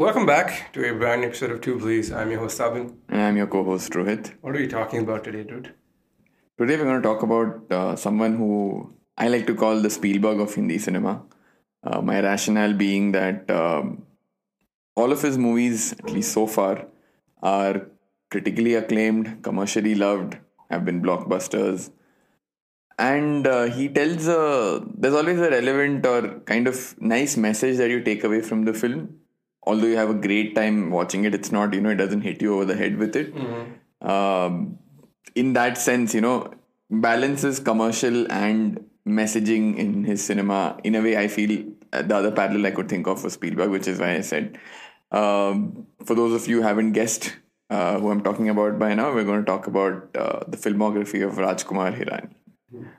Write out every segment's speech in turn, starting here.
Welcome back to a brand new episode of Two Please. I'm your host Sabin. And I'm your co-host Rohit. What are we talking about today, dude? Today we're going to talk about uh, someone who I like to call the Spielberg of Hindi cinema. Uh, my rationale being that um, all of his movies, at least so far, are critically acclaimed, commercially loved, have been blockbusters, and uh, he tells a there's always a relevant or kind of nice message that you take away from the film although you have a great time watching it, it's not, you know, it doesn't hit you over the head with it. Mm-hmm. Um, in that sense, you know, balances commercial and messaging in his cinema. In a way, I feel uh, the other parallel I could think of was Spielberg, which is why I said. Um, for those of you who haven't guessed uh, who I'm talking about by now, we're going to talk about uh, the filmography of Rajkumar Hirani.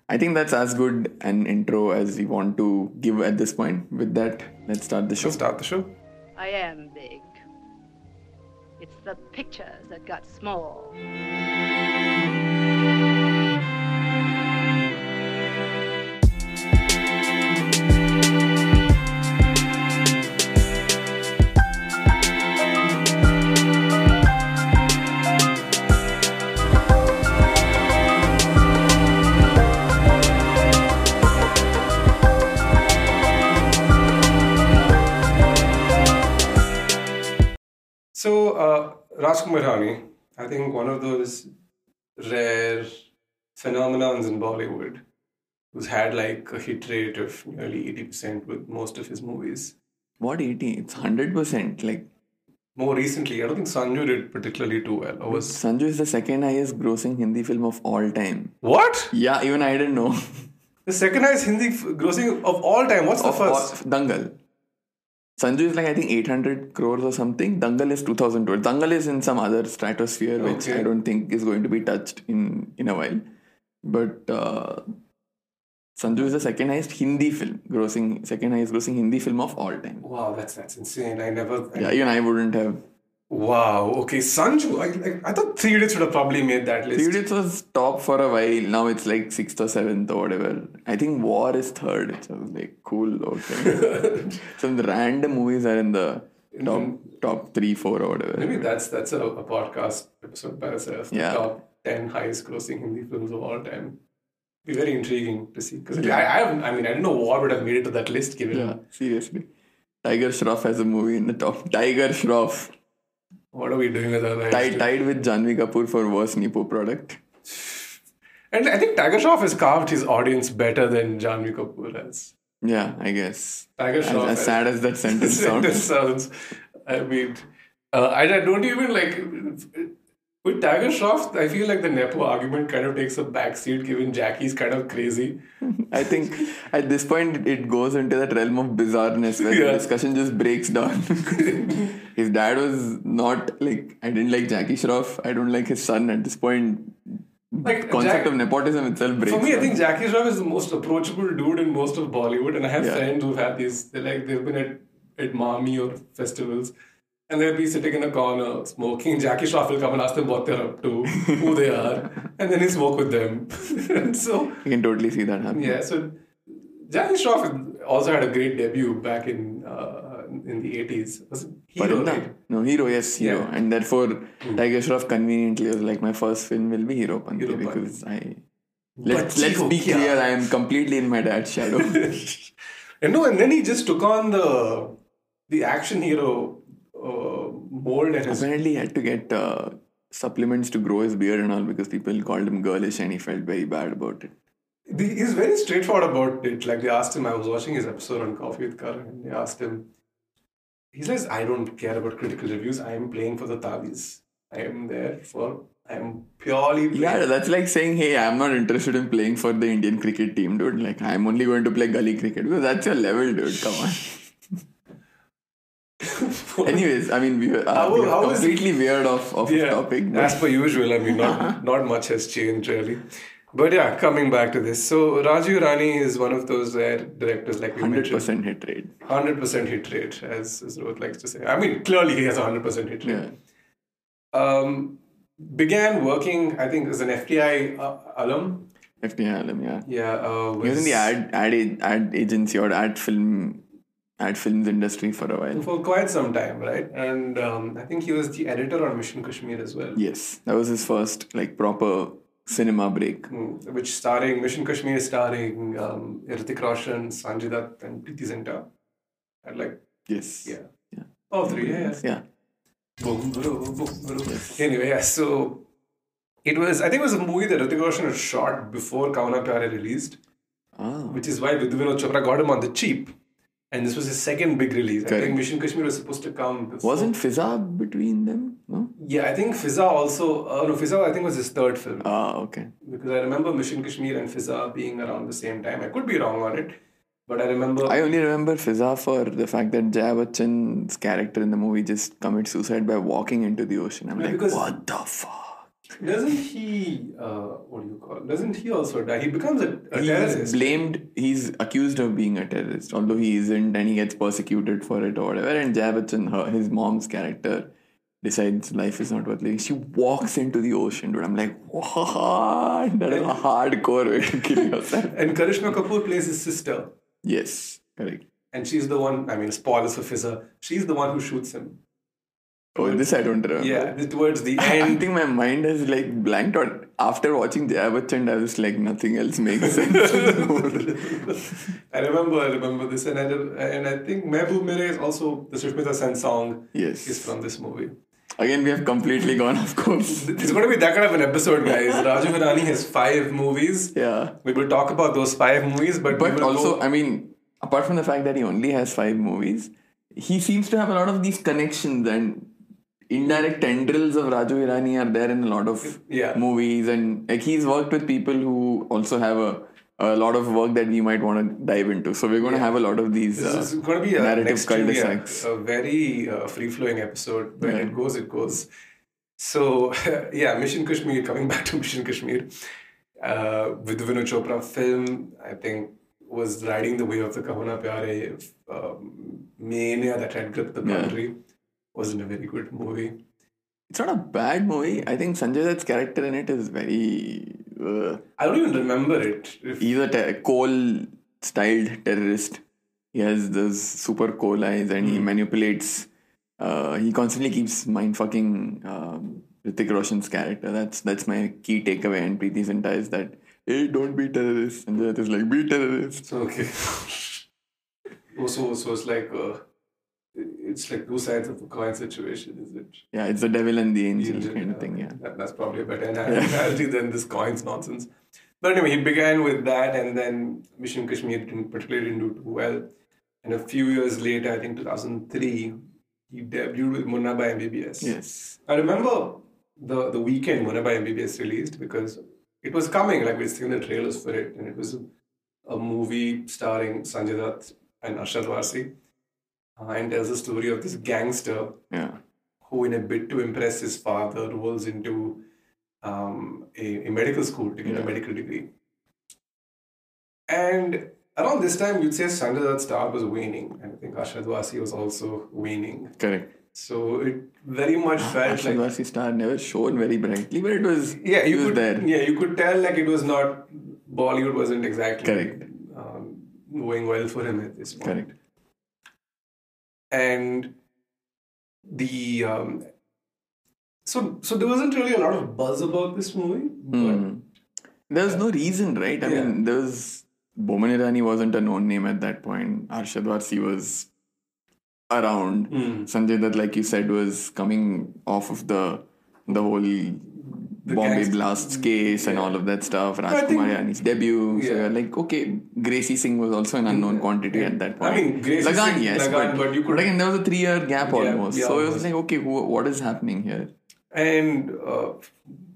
I think that's as good an intro as we want to give at this point. With that, let's start the show. Let's start the show. I am big. It's the pictures that got small. So, uh, Rajkumar Hirani, I think one of those rare phenomenons in Bollywood who's had like a hit rate of nearly 80% with most of his movies. What 80? It's 100%. Like more recently, I don't think Sanju did particularly too well. Or was Sanju is the second highest grossing Hindi film of all time. What? Yeah, even I didn't know. The second highest Hindi f- grossing of all time. What's the of, first? Of Dangal. Sanju is like I think 800 crores or something. Dangal is 2012. Dangal is in some other stratosphere, okay. which I don't think is going to be touched in in a while. But uh, Sanju is the second highest Hindi film, grossing second highest grossing Hindi film of all time. Wow, that's that's insane. I never. I yeah, even I wouldn't have Wow. Okay, Sanju. I, I, thought Three Idiots would have probably made that list. Three Idiots was top for a while. Now it's like sixth or seventh or whatever. I think War is third. It's like cool. Okay. Some random movies are in the top top three, four or whatever. Maybe that's that's a, a podcast episode by itself. Yeah. Top ten highest grossing Hindi films of all time. Be very intriguing to see because yeah. I, I haven't. I mean, I didn't know War would have made it to that list. Given yeah, seriously. Tiger Shroff has a movie in the top. Tiger Shroff. What are we doing with our lives? Tied, tied with Janhvi Kapoor for worst Nepo product. And I think Tiger Shroff has carved his audience better than Janhvi Kapoor has. Yeah, I guess. Tiger Shroff. As, as sad as that sentence sounds. sounds. I mean, uh, I, I don't even like with Tiger Shroff, I feel like the Nepo argument kind of takes a backseat given Jackie's kind of crazy. I think at this point it goes into that realm of bizarreness where yeah. the discussion just breaks down. his dad was not like, I didn't like Jackie Shroff, I don't like his son at this point. Like concept Jack, of nepotism itself breaks. For me, down. I think Jackie Shroff is the most approachable dude in most of Bollywood, and I have yeah. friends who've had these. They're like they've been at at Mami or festivals, and they'll be sitting in a corner smoking. Jackie Shroff will come and ask them what they're up to, who they are, and then he smoke with them. and so you can totally see that happening. Yeah, so Jackie Shroff also had a great debut back in uh, in the eighties. Hero? Right? No, Hero, yes, Hero, yeah. and therefore mm. Tiger Shroff conveniently was like my first film will be Hero Hero because I. Let's, let's be clear, I am completely in my dad's shadow. and no, and then he just took on the the action hero uh, mold and apparently he had to get uh, supplements to grow his beard and all because people called him girlish and he felt very bad about it. He's very straightforward about it. Like they asked him, I was watching his episode on Coffee with Karan, and they asked him, he says, I don't care about critical reviews. I am playing for the Talis. I am there for, I am purely playing. Yeah, that's like saying, hey, I'm not interested in playing for the Indian cricket team, dude. Like, I'm only going to play gully cricket because that's your level, dude. Come on. Anyways, I mean, we were, uh, we were completely weird off, off yeah, topic. As per usual, I mean, not, not much has changed really. But yeah, coming back to this. So, Raju Hirani is one of those rare directors, like we 100% mentioned. hit rate. 100% hit rate, as, as Rohit likes to say. I mean, clearly he has a 100% hit rate. Yeah. Um, began working, I think, as an FTI uh, alum. FTI alum, yeah. Yeah. Uh, was, he was in the ad, ad, ad agency or ad film at films industry for a while. For quite some time, right? And um, I think he was the editor on Mission Kashmir as well. Yes, that was his first like proper cinema break. Mm, which starring Mission Kashmir starring um, Hrithik Roshan, Sanjay Dutt, and Preity Zinta. And like, Yes. yeah. Yeah. All three, yeah. yeah. Yeah. Boom, boom, boom, boom. Anyway, yeah, so it was, I think it was a movie that Hrithik Roshan had shot before Kauna Pyare released, Ah. which is why Vidhu Vinod Chopra got him on the cheap. And this was his second big release. I think Mission Kashmir was supposed to come before. Wasn't Fiza between them? No. Yeah, I think Fiza also, uh, no, Fiza I think was his third film. Ah, okay. because I remember Mission Kashmir and Fiza being around the same time. I could be wrong on it, but I remember. I only remember Fiza for the fact that Jaya Bachchan's character in the movie just commits suicide by walking into the ocean. I'm Yeah, like, what the fuck? Doesn't he? Uh, what do you call? Doesn't he also die? He becomes a, a He's terrorist. blamed, he's accused of being a terrorist, although he isn't, and he gets persecuted for it or whatever. And Bachchan, her, his mom's character, decides life is not worth living. She walks into the ocean, dude. I'm like, what? That is a hardcore way to kill yourself. and Karisma Kapoor plays his sister, Yes, correct. and she's the one. I mean, spoilers for Fiza. She's the one who shoots him. Oh, this I don't remember. Yeah, this- towards the I end. think my mind has like blanked out. After watching Jaya Bachchan, I was like, nothing else makes sense. I remember, I remember this, and I and I think Mehboob Mere is also the Sushmita Sen song yes. is from this movie. Again, we have completely gone off course. It's going to be that kind of an episode, guys. Raju Hirani has five movies. Yeah. We will talk about those five movies, but, But also, go- I mean, apart from the fact that he only has five movies, he seems to have a lot of these connections and indirect tendrils of Raju Hirani are there in a lot of Yeah. movies. And like he's worked with people who also have a, a lot of work that we might want to dive into. So we're going to have a lot of these this uh, is going to be a, narrative next to a, cul-de-sacs. a very uh, free-flowing episode. When Yeah. it goes, it goes. So yeah, Mission Kashmir. Coming back to Mission Kashmir, uh, with the Vinod Chopra film, I think was riding the wave of the Kahuna Pyare um, mania that had gripped the Yeah. Wasn't a very good movie. It's not a bad movie. I think Sanjay Dutt's character in it is very. Uh, I don't even remember it. If, he's a ter- coal styled terrorist. He has those super coal eyes and he manipulates. Uh, he constantly keeps mind fucking um, Hrithik Roshan's character. That's that's my key takeaway. And Preity Zinta is that, hey, don't be terrorist. And Dutt is like, be terrorist. Okay. also, so it's like uh, it's like two sides of the coin situation, is it? Yeah, it's the devil and the angel kind of thing. Yeah. That, that's probably a better analogy than this coins nonsense. But anyway, he began with that, and then Mission Kashmir didn't particularly didn't do too well. And a few years later, I think 2003, he debuted with Munna Bhai MBBS. Yes. I remember the the weekend Munna Bhai MBBS released because it was coming. Like we'd seen the trailers for it, and it was a, a movie starring Sanjay Dutt and Arshad Warsi, uh, and tells the story of this gangster Yeah. who, in a bid to impress his father, rolls into um, a, a medical school to get a medical degree. And around this time, you'd say Dutt's star was waning, and I think Warsi was also waning. Correct. So it very much felt Arshad like Warsi star never shone very brightly, but it was. yeah, you was could there. yeah, you could tell like it was not Bollywood wasn't exactly Correct. um, going well for him at this point. Correct. And the um, so so there wasn't really a lot of buzz about this movie, but Hmm. There was no reason, right? I Yeah. mean, there was Boman Irani wasn't a known name at that point. Arshad Warsi was around. Hmm. Sanjay Dutt, like you said, was coming off of the the whole Bombay gangster- Blasts case and all of that stuff. I think- debut. So Yeah. you're like, okay, Gracie Singh was also an unknown quantity at that I point. mean, Gracie Lagaan, Singh- yes, Lagaan, but, but you could- again, there was a three-year gap Yeah, almost. yeah, so it was almost. like, okay, who, what is happening here? And uh,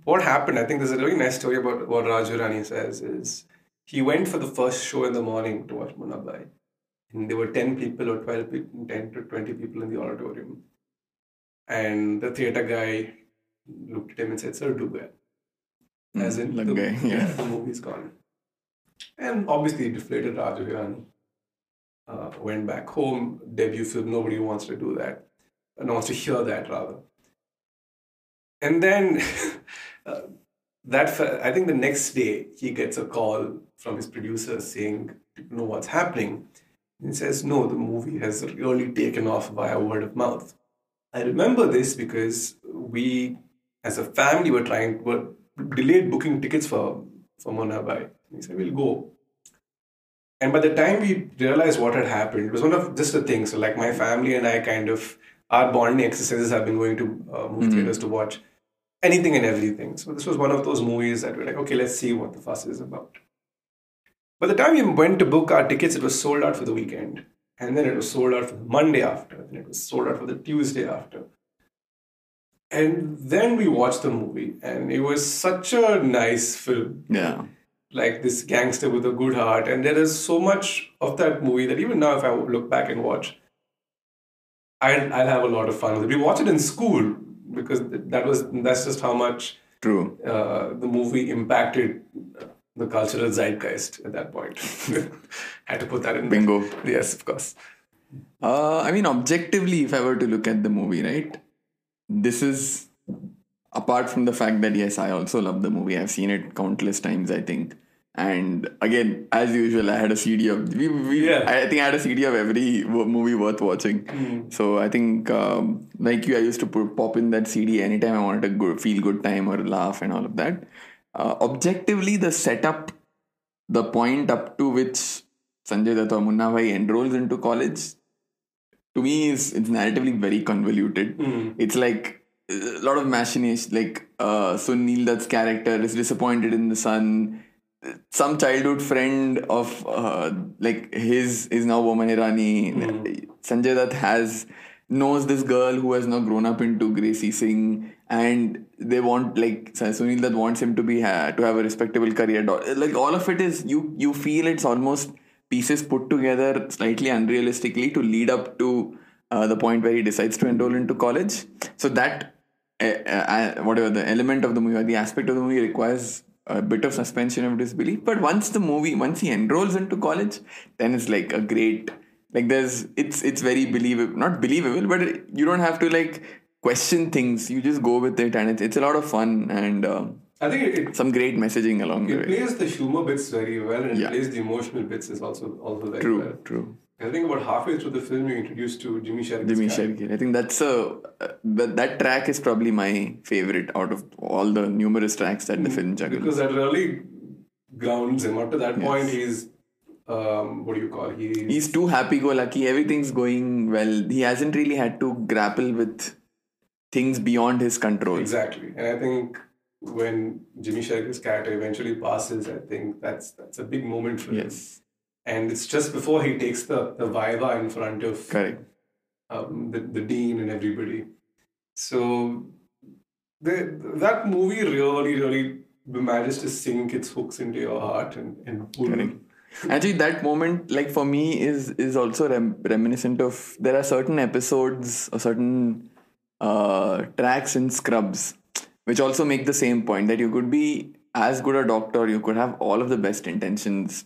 what happened, I think there's a really nice story about what Raju Hirani says is he went for the first show in the morning to watch Munna Bhai. And there were 10 people or 12 people, 10 to 20 people in the auditorium. And the theatre guy looked at him and said, Sir, do well. As in, the, yeah, yeah. the movie's gone. And obviously, deflated Raju Hirani uh, went back home, debut film, nobody wants to do that. No one wants to hear that, rather. And then uh, that I think the next day he gets a call from his producer saying, you know what's happening?" He says, no, the movie has really taken off via word of mouth. I remember this because we, as a family, were trying, were delayed booking tickets for, for Munna Bhai. He said, we'll go. And by the time we realized what had happened, it was one of just the things. So, like, my family and I kind of, our bonding exercises have been going to uh, movie theaters to watch anything and everything. So, this was one of those movies that we're like, okay, let's see what the fuss is about. By the time we went to book our tickets, it was sold out for the weekend. And then it was sold out for the Monday after. And it was sold out for the Tuesday after. And then we watched the movie, and it was such a nice film Yeah. like this gangster with a good heart. And there is so much of that movie that even now, if I look back and watch, I'll, I'll have a lot of fun with it. We watched it in school because that was that's just how much True. uh, the movie impacted the cultural zeitgeist at that point. Had to put that in. Bingo. Yes, of course. Uh, I mean, objectively, if I were to look at the movie, right, this is apart from the fact that yes, I also love the movie. I've seen it countless times. I think, and again, as usual, I had a CD of we, we Yeah. I think I had a CD of every movie worth watching. So I think, um, like you, I used to put, pop in that CD anytime I wanted a good, feel good time or laugh and all of that. Uh, objectively, the setup, the point up to which Sanjay Dutt or Munna Bhai enrolls into college to me is it's narratively very convoluted. It's like a lot of machination. Like uh, so, Sunil Dutt's character is disappointed in the son. Some childhood friend of uh, like his is now Boman Irani. Sanjay Dutt has knows this girl who has now grown up into Gracie Singh, and they want like Sunil Dutt wants him to be ha- to have a respectable career. Like all of it is you you feel it's almost pieces put together slightly unrealistically to lead up to uh, the point where he decides to enroll into college. So that uh, uh, whatever the element of the movie or the aspect of the movie requires a bit of suspension of disbelief. But once the movie, once he enrolls into college, then it's like a great like there's it's it's very believable, not believable, but you don't have to like question things. You just go with it, and it's it's a lot of fun and. Uh, I think it, it, some great messaging along the way. it plays the humor bits very well, and Yeah. it plays the emotional bits is also also very True, well. true. I think about halfway through the film, you're introduced to Jimmy Shergill's Jimmy. Shergill. I think that's a uh, that, that track is probably my favorite out of all the numerous tracks that the film juggles. because that really grounds him. Up to that point, he's um, what do you call? He's, He's too happy-go-lucky. Everything's going well. He hasn't really had to grapple with things beyond his control. exactly, and I think when Jimmy Shergill's character eventually passes, I think that's that's a big moment for him. And it's just before he takes the the viva in front of correct. um, the, the dean and everybody. So the, that movie really, really manages to sink its hooks into your heart and, and pull. Correct. Actually, that moment, like for me, is is also rem- reminiscent of. There are certain episodes or certain uh, tracks in Scrubs, which also make the same point that you could be as good a doctor, you could have all of the best intentions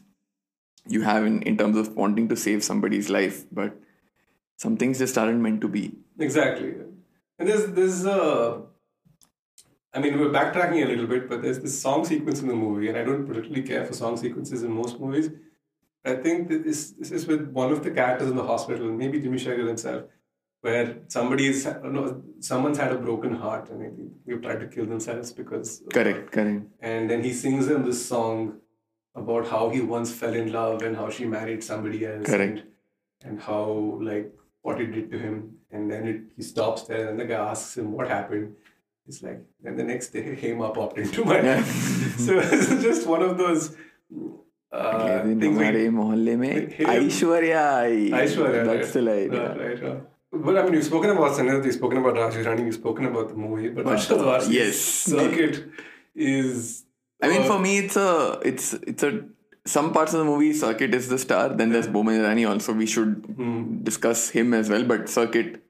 you have in, in terms of wanting to save somebody's life, but some things just aren't meant to be. Exactly. And there's there's uh I mean we're backtracking a little bit, but there's this song sequence in the movie, and I don't particularly care for song sequences in most movies. I think this this is with one of the characters in the hospital, maybe Jimmy Shergill himself, where somebody's no, someone's had a broken heart and I think they've tried to kill themselves because Correct, correct. and then he sings them this song about how he once fell in love and how she married somebody else Correct. and, and how like what it did to him and then it, he stops there and the guy asks him what happened he's like then the next day Hema popped into my Yeah. so it's just one of those uh, लेकिन things हमारे we, मोहल्ले में Him- Aishwarya I Aishwarya, that's the line right, yeah. right, right. But I mean, you've spoken about Sanjay, you've spoken about Rajesh Rani, you've spoken about the movie, but Arshad Warsi's yes. circuit is. I mean, uh, for me, it's a, it's, it's a. Some parts of the movie, Circuit is the star. Then there's Boman Irani. Also, we should Hmm. discuss him as well. But Circuit,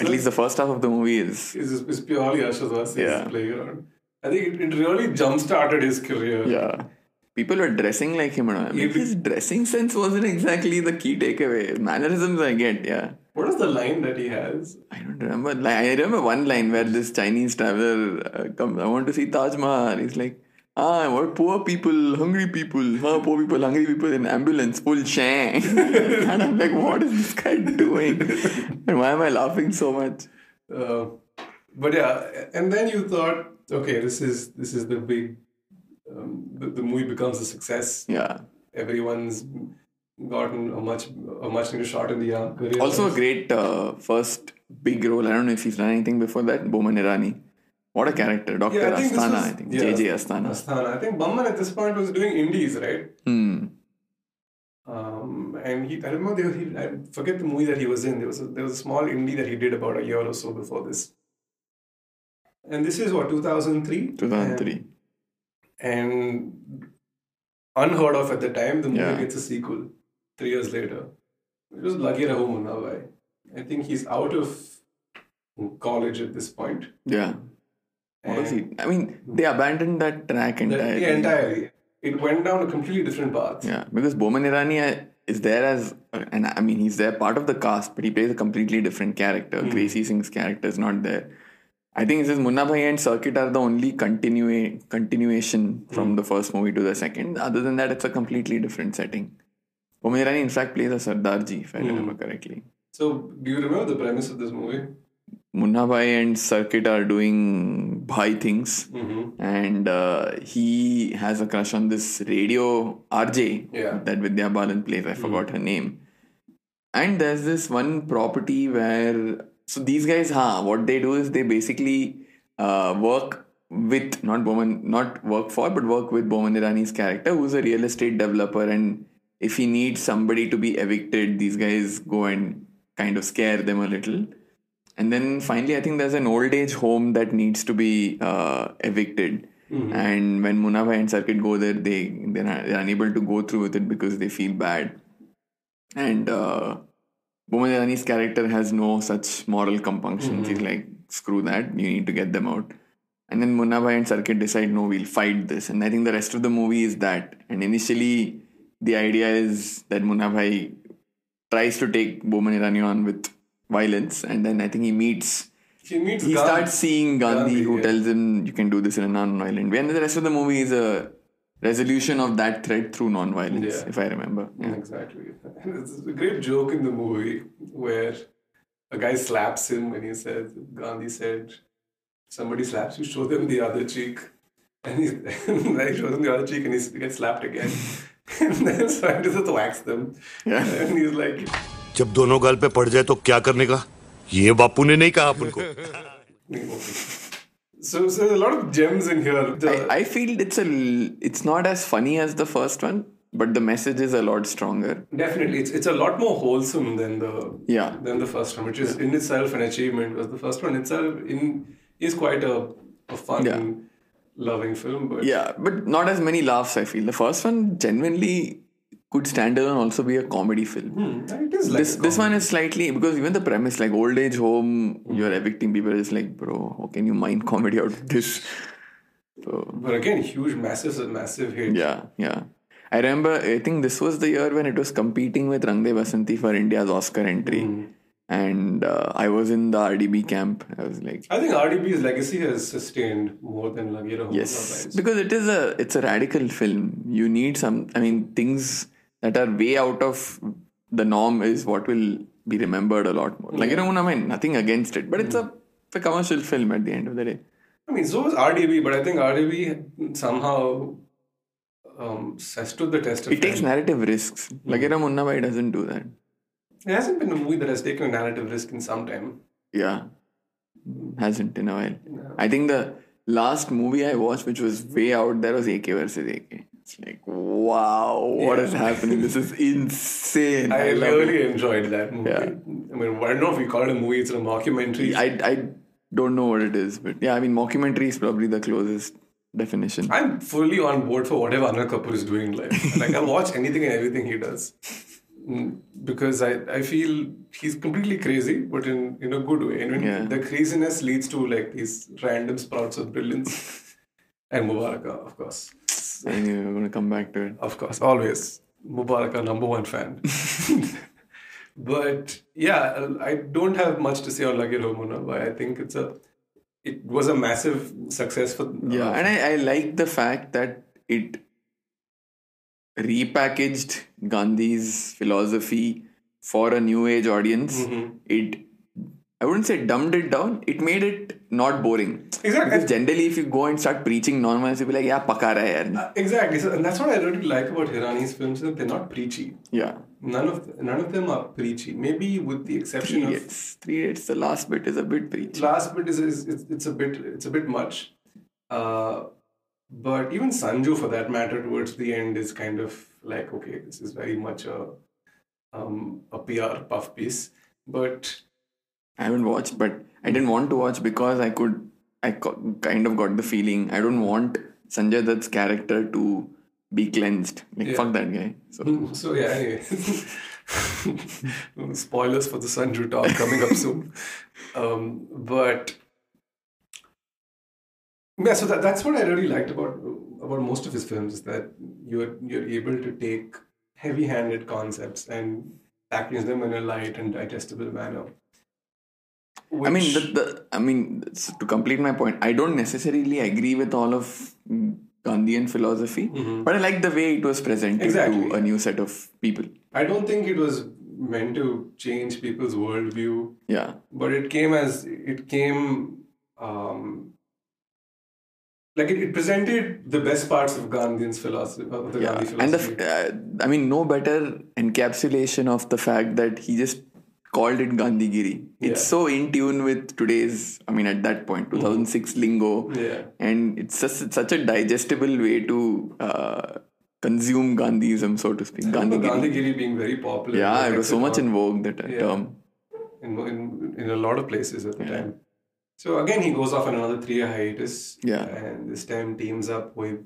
at least the first half of the movie is. is, is purely Arshad Yeah. playing around. I think it, it really jump started his career. Yeah, people were dressing like him. I mean, his dressing sense wasn't exactly the key takeaway. Mannerisms, I get. Yeah, What is the line that he has? I don't remember. Like, I remember one line where this Chinese traveler uh, comes. I want to see Taj Mahal. He's like. Ah, what poor people, hungry people, huh? Poor people, hungry people in ambulance, full shang. and I'm like, what is this guy doing? And why am I laughing so much? Uh, but yeah, and then you thought, okay, this is this is the big. Um, the, the movie becomes a success. Yeah. Everyone's gotten a much a much needed shot in the arm. Career Also a great uh, first big role. I don't know if he's done anything before that. Boman Irani. What a character. Dr. Yeah, I think Asthana, was- I think. yeah, JJ Asthana. Asthana. I think Boman at this point was doing indies, right? Hmm. Um, and he, I remember he, I forget the movie that he was in. There was a, there was a small indie that he did about a year or so before this. And this is what 2003. 2003. And, unheard of at the time. The movie Yeah. gets a sequel three years later. It was Lage Raho Munna Bhai. I think he's out of college at this point. Yeah. What was he? I mean, they abandoned that track that- entirely. yeah, entirely. It went down a completely different path. Yeah, because Boman Irani uh, is there as, and I mean, he's there part of the cast, but he plays a completely different character. Hmm. Gracie Singh's character is not there. I think this is Munna Bhai and Circuit are the only continua- continuation from Hmm. the first movie to the second. Other than that, it's a completely different setting. Boman Irani, in fact, plays a Sardarji, if I Hmm. remember correctly. So, do you remember the premise of this movie? Munna Bhai and Circuit are doing Bhai things, Mm-hmm. and uh, he has a crush on this radio RJ Yeah. that Vidya Balan plays. I forgot her name. And there's this one property where so these guys, huh? What they do is they basically uh, work with not Boman, not work for, but work with Boman Irani's character, who's a real estate developer. And if he needs somebody to be evicted, these guys go and kind of scare them a little. And then finally, I think there's an old age home that needs to be uh, evicted. And when Munna Bhai and Circuit go there, they they're unable to go through with it because they feel bad. And uh, Boman Irani's character has no such moral compunctions. He's mm-hmm. like, screw that, you need to get them out. And then Munna Bhai and Circuit decide, no, we'll fight this. And I think the rest of the movie is that. And initially, the idea is that Munna Bhai tries to take Boman Irani on with violence, and then I think he meets. He meets He Gandhi. starts seeing Gandhi, Gandhi, who yeah. tells him you can do this in a non-violent way, and the rest of the movie is a resolution of that threat through non-violence, Yeah. if I remember. Yeah. Exactly. It's a great joke in the movie where a guy slaps him and he says, Gandhi said, somebody slaps you, show them the other cheek. And he, and he shows them the other cheek and he gets slapped again. and then scientists whacks them. Yeah. And he's like, जब दोनों गाल पे पड़ जाए तो क्या करने का ये बापू ने नहीं कहा अपन को so, so there's a lot of gems in here. The- I, I feel it's a it's not as funny as the first one, but the message is a lot stronger. Definitely, it's it's a lot more wholesome than the Yeah. than the first one, which is in itself an achievement. Because the first one itself in is quite a, a fun, Yeah. loving film. But Yeah, but not as many laughs. I feel the first one genuinely could stand alone, also be a comedy film. hmm, it is like this this one is slightly because even the premise like old age home you're evicting people is like bro how can you mind comedy out of this? So But again, huge, massive, massive hit. yeah yeah. I remember I think this was the year when it was competing with Rang De Basanti for India's Oscar entry and uh, I was in the RDB camp. I was like I think RDB's legacy has sustained more than Lagira yes. Because it is a it's a radical film. You need some I mean things that are way out of the norm is what will be remembered a lot more. Like you know I mean nothing against it but it's a it's a commercial film at the end of the day. I mean, so was RDB, but I think RDB somehow um, stood the test of it takes narrative risks. Like you know Munna Bhai doesn't do that There hasn't been a movie that has taken a narrative risk in some time. yeah hasn't in a while I think the last movie I watched which was way out there was AK versus AK it's like wow what is Yeah. happening this is insane I, it. really enjoyed that movie. Yeah. I mean, I don't know if we call it a movie, it's a mockumentary. I, I don't know what it is, but yeah, I mean, mockumentary is probably the closest definition. I'm fully on board for whatever Anil Kapoor is doing in life. like, I'll watch anything and everything he does. Mm, Because I, I feel he's completely crazy, but in, in a good way. And when Yeah. the craziness leads to like these random sprouts of brilliance. and Mubaraka, of course. Anyway, we're going to come back to it. Of course, always. Mubaraka, number one fan. but yeah, I don't have much to say on Lagi Romana, but I think it's a it was a massive success for Yeah, uh, and I, I like the fact that it repackaged Gandhi's philosophy for a new age audience. Mm-hmm. It, I wouldn't say dumbed it down. It made it not boring. Exactly. Because generally, if you go and start preaching non-violence, you'll be like, "Yeah, paka raha yaar." exactly. So, and that's what I really like about Hirani's films that they're not preachy. Yeah. None of none of them are preachy. Maybe with the exception Three of idiots. Three idiots. The last bit is a bit preachy. last bit is, is it's, it's a bit it's a bit much. Uh, but even Sanju, for that matter, towards the end is kind of like okay, this is very much a um, a PR puff piece. But I haven't watched, but I didn't want to watch because I could. I co- kind of got the feeling I don't want Sanjay Dutt's character to be cleansed. Like Yeah. fuck that guy. So so yeah, anyway. Spoilers for the Sanju talk coming up soon. Um, but yeah, so that, that's what I really liked about about most of his films is that you're you're able to take heavy-handed concepts and package them in a light and digestible manner. I mean, the, the I mean, to complete my point, I don't necessarily agree with all of Gandhian philosophy, but I like the way it was presented Mm-hmm. Exactly, to a new set of people. I don't think it was meant to change people's worldview Yeah, but it came as it came um, like it, it presented the best parts of Gandhian's philosophy of the yeah, Gandhi and the philosophy. uh, I mean, no better encapsulation of the fact that he just called it Gandhigiri. It's Yeah. so in tune with today's. I mean, at that point, 2006 lingo. yeah, and it's just such a digestible way to uh, consume Gandhism, so to speak. I remember Gandhi. Gandhigiri being very popular. Yeah, it was so much in vogue that Yeah. term. in, in, in a lot of places at the time. So again, he goes off on another three-year hiatus. Yeah. and this time teams up with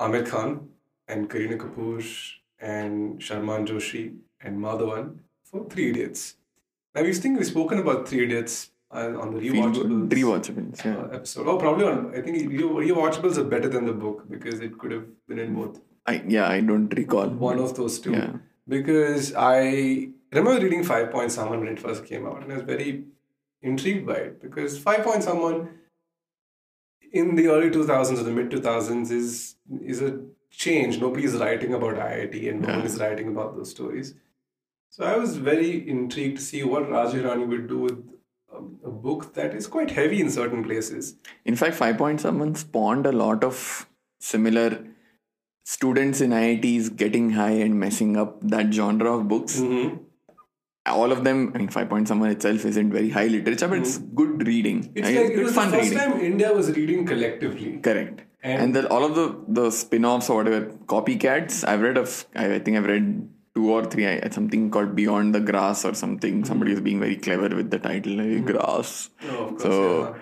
Aamir Khan and Kareena Kapoor and Sharman Joshi and Madhavan for Three Idiots. Now we think we've spoken about Three Idiots uh, on the rewatchables. Rewatchables, yeah. uh, episode. Oh, probably on. I think re- rewatchables are better than the book because it could have been in both. I, yeah, I don't recall. One of those two. Yeah. Because I remember reading Five Point Someone when it first came out, and I was very intrigued by it because Five Point Someone in the early 2000s or the mid 2000s is is a change. Nobody is writing about IIT and no one is writing about those stories. So I was very intrigued to see what Rajirani would do with a book that is quite heavy in certain places. In fact, Five Point Someone spawned a lot of similar students in IITs getting high and messing up that genre of books. Mm-hmm. All of them, I mean, Five Point Someone itself isn't very high literature, but it's good reading. Mm-hmm. It's Right? like it was fun the first reading. time India was reading collectively. Correct. And- And, the, all of the the spin-offs or whatever copycats, I've read of. I, I think I've read two or three. I, something called Beyond the Grass or something. Somebody is being very clever with the title, like, Grass. Oh, of course, so yeah.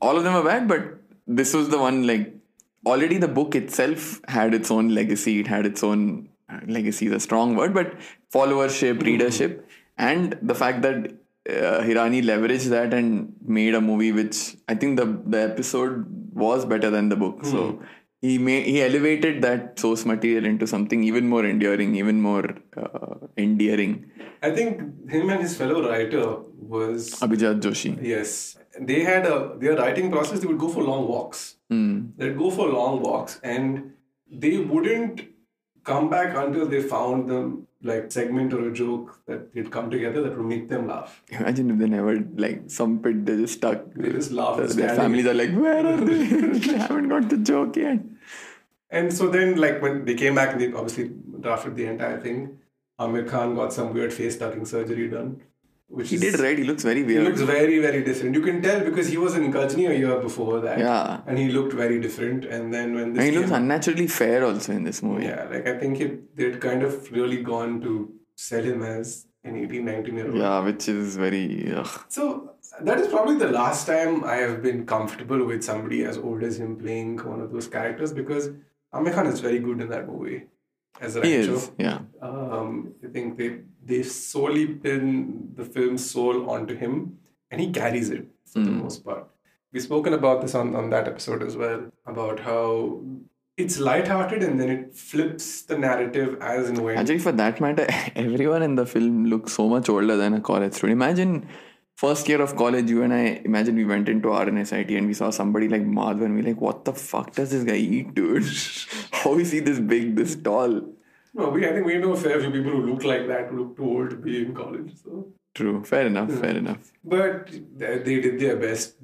all of them are bad, but this was the one like already the book itself had its own legacy. It had its own uh, legacy is a strong word, but followership, readership, and the fact that uh, Hirani leveraged that and made a movie which I think the the episode was better than the book. So he made he elevated that source material into something even more enduring, even more uh, endearing. I think him and his fellow writer was Abhijat Joshi. yes. They had a their writing process. They would go for long walks. They'd go for long walks, and they wouldn't come back until they found the like segment or a joke that they'd come together that would make them laugh. Imagine if they never like some pit they just stuck. They just laugh. Their standing. families are like, where are they? they haven't got the joke yet. And so then, like when they came back and they obviously drafted the entire thing, Aamir Khan got some weird face tucking surgery done, which He is, did right. He looks very weird. He looks very, very different. You can tell because he was in Ghajini a year before that. Yeah. And he looked very different. And then when this and he looks came- unnaturally fair also in this movie. yeah, like I think it, they'd kind of really gone to sell him as an 18, 19 year old. Yeah, which is very. Ugh. So that is probably the last time I have been comfortable with somebody as old as him playing one of those characters because Aamir Khan is very good in that movie as a He Rancho. is. Yeah. Um, I think they they solely pin the film's soul onto him, and he carries it for the hmm. most part. We've spoken about this on, on that episode as well about how it's lighthearted and then it flips the narrative as and when. Actually, for that matter, everyone in the film looks so much older than a college student. Imagine first year of college, you and I imagine we went into RNSIT and we saw somebody like Madhavan. and we're like, what the fuck does this guy eat, dude? How is he this big, this tall? No, we I think we know a fair few people who look like that, who look too old to be in college. So, True. Fair enough. Fair enough. but they, they did their best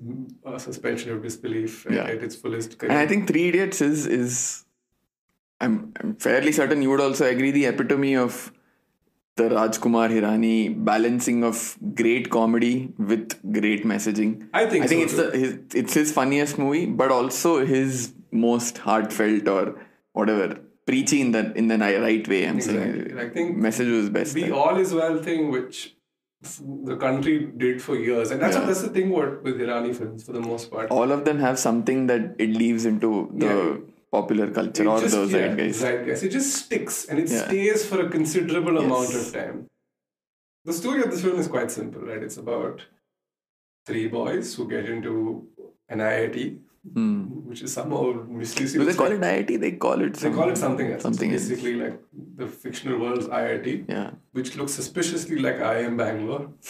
uh, suspension of disbelief at, Yeah. at its fullest. And I think Three Idiots is is I'm I'm fairly certain you would also agree the epitome of the Rajkumar Hirani balancing of great comedy with great messaging. I think I think so it's the his, it's his funniest movie, but also his most heartfelt or whatever preachy in the in the right way. I'm Exactly. saying I think message was best. the all is well thing, which the country did for years, and that's Yeah. that's the thing what with Hirani films for the most part. All of them have something that it leaves into the Yeah. popular culture It or just- those yeah, zeitgeist. zeitgeist. It just sticks and it stays for a considerable amount of time. The story of this film is quite simple, right? It's about three boys who get into an IIT, which is somehow. Hmm. Do they call it IIT? They call it. They call it something else. Something it's else. basically like the fictional world's IIT, Yeah. which looks suspiciously like IIM Bangalore.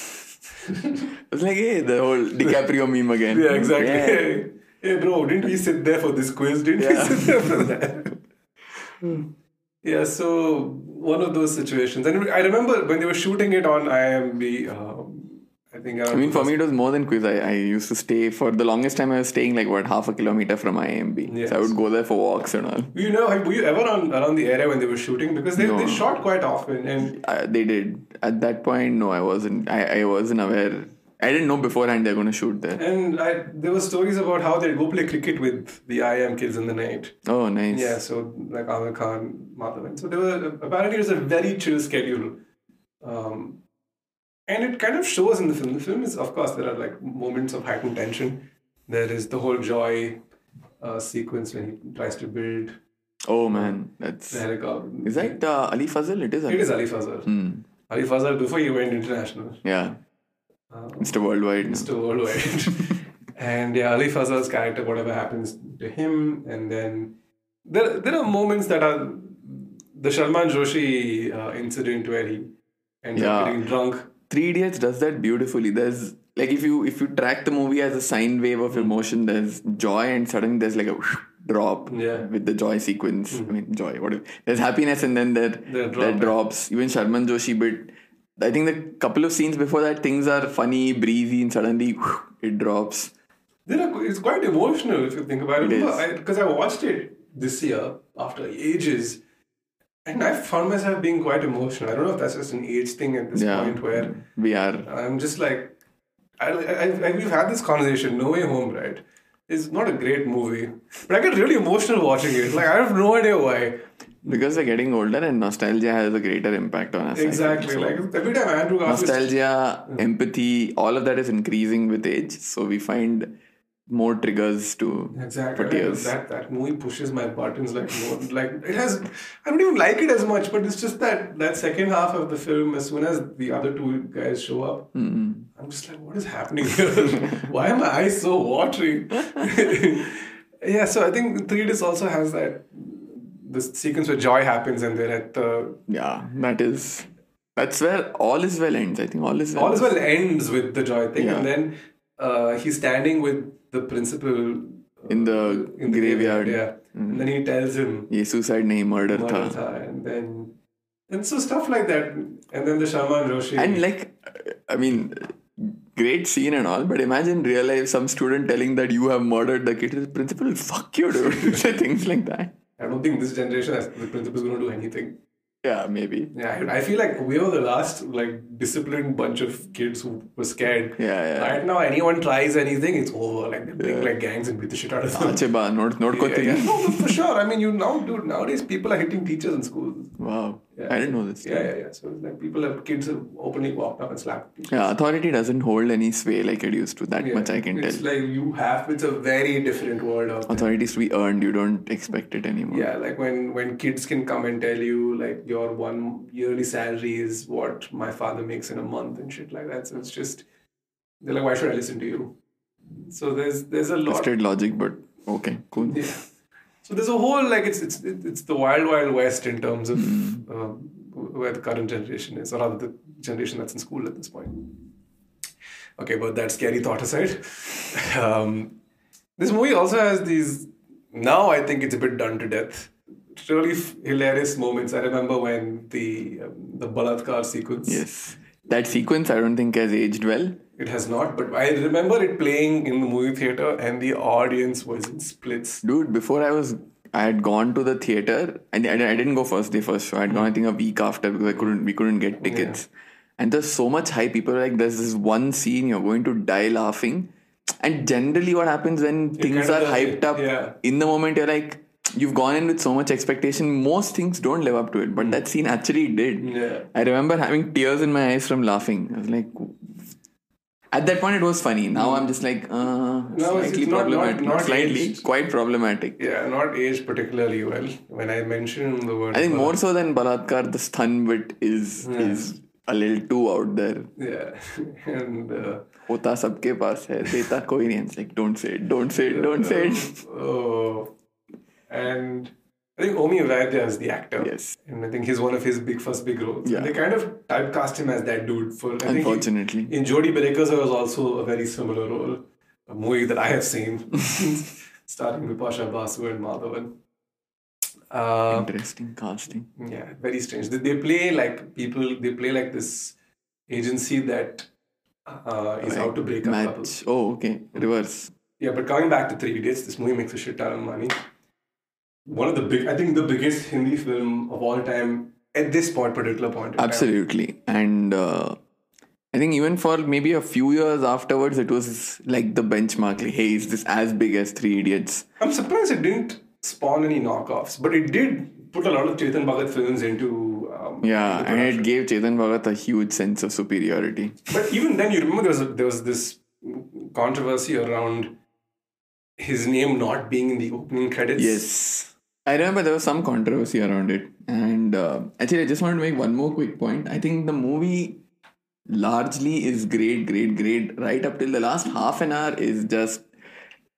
It's like, hey, the whole DiCaprio meme again. Yeah, exactly. Yeah. Hey, hey, bro, didn't we sit there for this quiz? Didn't Yeah. we sit there for that? yeah, so one of those situations. And I remember when they were shooting it on IMB, um, I think around I mean, for me, it was more than quiz. I, I used to stay for the longest time. I was staying like what half a kilometer from IMB, so I would go there for walks and all. You know, were you ever on around the area when they were shooting? Because they, No. they shot quite often, and Uh, they did at that point. No, I wasn't. I, I wasn't aware. I didn't know beforehand they're going to shoot there. and I, there were stories about how they'd go play cricket with the IM kids in the night. Oh, nice. Yeah, so like Aamir Khan, Madhavan. So there were apparently it was a very chill schedule. Um, and it kind of shows in the film. The film is, of course, there are like moments of heightened tension. There is the whole joy uh, sequence when he tries to build Oh man, that's the helicopter. is that uh, Ali Fazal? It is. It Ali. is Ali Fazal. Hmm. Ali Fazal before he went international. Yeah, Um, Mr. Worldwide. Mr. Worldwide. and yeah, Ali Fazal's character, whatever happens to him, and then there there are moments that are the Sharman Joshi uh, incident where he ends Yeah. up getting drunk. Three Idiots does that beautifully. There's like if you if you track the movie as a sine wave of emotion, there's joy and suddenly there's like a drop Yeah. with the joy sequence. I mm-hmm. mean joy, whatever. There's happiness and then that drop, there yeah. drops. Even Sharman Joshi, but I think the couple of scenes before that things are funny, breezy, and suddenly it drops. Are, it's quite emotional if you think about it. Because I, watched it this year after ages, and I found myself being quite emotional. I don't know if that's just an age thing at this Yeah. point where We are I'm just like, I, I, I, we've had this conversation. No Way Home, right? It's not a great movie, but I get really emotional watching it. Like I have no idea why. because we're getting older and nostalgia has a greater impact on us. Exactly. So- Like every time Andrew Garfield. nostalgia, empathy, all of that is increasing with age. So we find more triggers to Exactly. for tears. That that movie pushes my buttons like more. Like it has. I don't even like it as much, but it's just that that second half of the film. As soon as the other two guys show up, I'm just like, what is happening here? Why am I so watery? yeah. So I think Three Idiots also has that. The sequence where joy happens and they're at the Yeah, that is that's where all is well ends. I think all is well. all as well ends with the joy thing, Yeah. and then uh, he's standing with the principal in the, uh, in the graveyard. graveyard. Yeah. Mm. And mm-hmm. then he tells him, Yeah, suicide nahi murder, murder tha. tha." And then and so stuff like that. And then the Sharman Joshi. And like, I mean, great scene and all, but imagine real life some student telling that you have murdered the kid. The principal, fuck you, dude. Things like that. I don't think this generation has the is going to do anything. Yeah, maybe. Yeah, I feel like we were the last like disciplined bunch of kids who were scared. Yeah, yeah. Right now, anyone tries anything, it's over. Like they bring yeah. like gangs and beat the shit out of them. Acheba, not not yeah, yeah. No, for sure. I mean, you now, dude. Nowadays, people are hitting teachers in schools. Wow. Yeah. I didn't know this. Yeah, yeah, yeah. So it's like people have kids have openly walked up and slapped teachers. Yeah, authority doesn't hold any sway like it used to. That Yeah. much I can It's tell. like you have. It's a very different world there. Authority is to be earned. You don't expect it anymore. Yeah, like when when kids can come and tell you like your one yearly salary is what my father makes in a month and shit like that. So it's just they're like, why should I listen to you? So there's there's a lot. Twisted logic, but okay, cool. Yeah. So there's a whole like it's it's it's the wild wild west in terms of um, where the current generation is, or rather the generation that's in school at this point. Okay, but that scary thought aside, um, this movie also has these. Now I think it's a bit done to death. Really f- hilarious moments. I remember when the um, the Balatkar sequence. Yes. That sequence I don't think has aged well. It has not, but I remember it playing in the movie theater, and the audience was in splits. Dude, before I was, I had gone to the theater, and I, I didn't go first day first show. I had gone, I hmm. think, a week after because I couldn't, we couldn't get tickets. And there's so much hype. People are like, there's this one scene you're going to die laughing. And generally, what happens when things kind are hyped up yeah. in the moment, you're like, you've gone in with so much expectation. Most things don't live up to it, but hmm. that scene actually did. Yeah. I remember having tears in my eyes from laughing. I was like, at that point it was funny. Now i'm just like uh, no, slightly problematic not, not slightly aged. quite problematic. Yeah not aged particularly well. When i mentioned the word i think more so than balatkar the stun bit is yeah. is a little too out there. Yeah. And uh, hota sabke paas hai. Deta koi nahi. Like don't say it don't say it don't say it. Oh. And I think Omi Vaidya is the actor. Yes. and I think he's one of his big first big roles. Yeah. And they kind of typecast him as that dude. For I think he- Unfortunately. in Jodi Breakers, there was also a very similar role, a movie that I have seen, starring Bipasha Basu and Madhavan. Uh, interesting casting Yeah, very strange. They, they play like people. They play like this agency that uh, is out to break up couples. oh okay reverse Yeah, but coming back to Three Idiots, this movie makes a shit ton of money. One of the big, I think, the biggest Hindi film of all time at this point, particular point. in time. absolutely and uh, I think even for maybe a few years afterwards it was like the benchmark like hey is this as big as Three Idiots I'm surprised it didn't spawn any knockoffs, but it did put a lot of Chetan Bhagat films into. Um, yeah into and it gave Chetan Bhagat a huge sense of superiority But even then, you remember there was a, there was this controversy around his name not being in the opening credits. Yes. I remember there was some controversy around it. And uh, actually, I just wanted to make one more quick point. I think the movie largely is great, great, great. Right up till the last half an hour is just.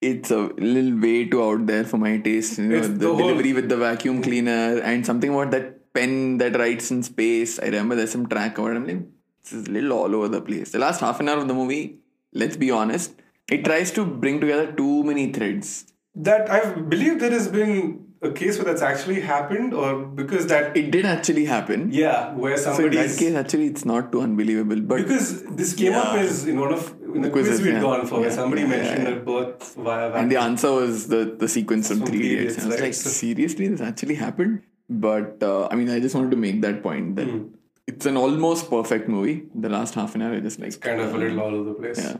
It's a little way too out there for my taste. You know, the, the delivery with the vacuum cleaner and something about that pen that writes in space. I remember there's some track about it. I'm like, this is a little all over the place. The last half an hour of the movie, let's be honest, it tries to bring together too many threads. That I believe there has been a case where that's actually happened, or because that It did actually happen. yeah, where somebody So in that case, actually, it's not too unbelievable. But because this came up Yeah. as in one of in the quiz quizzes, we'd yeah. gone for, where somebody yeah, mentioned yeah, yeah. that birth via and the answer was the the sequence from From Three Three Idiots. Idiots, I was right. like, So- seriously, this actually happened. But uh, I mean, I just wanted to make that point that Hmm. it's an almost perfect movie. The last half an hour, I just like kind of a little all over the place. yeah.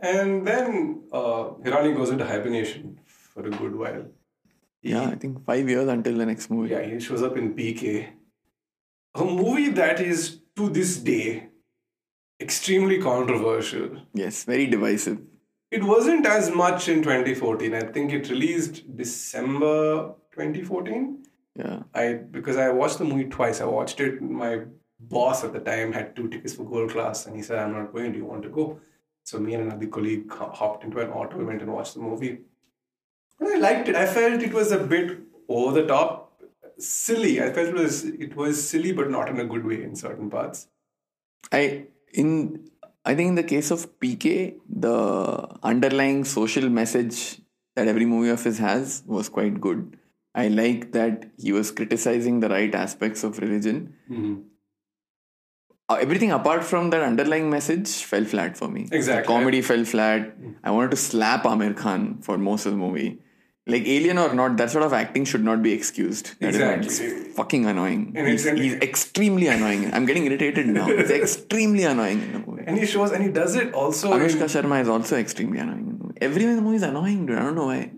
And then uh, Hirani goes into hibernation for a good while. Yeah, I think five years until the next movie. Yeah, he shows up in PK. A movie that is, to this day, extremely controversial. Yes, very divisive. It wasn't as much in 2014. I think it released December 2014. Yeah. I because I watched the movie twice. I watched it. My boss at the time had two tickets for gold class, and he said, "I'm not going. Do you want to go?" So me and another colleague hopped into an auto, and went and watched the movie. And I liked it. I felt it was a bit over the top, silly. I felt it was it was silly, but not in a good way in certain parts. I in I think in the case of PK, the underlying social message that every movie of his has was quite good. I like that he was criticizing the right aspects of religion. Uh, everything apart from that underlying message fell flat for me. Exactly. The comedy fell flat. I wanted to slap Aamir Khan for most of the movie. Like alien or not, that sort of acting should not be excused. That is Exactly. It's fucking annoying. And he's, he's extremely annoying. I'm getting irritated now. It's extremely annoying in the movie. And he shows, and he does it also. in- Sharma is also extremely annoying in the movie. Everyone in the movie is annoying, dude. I don't know why.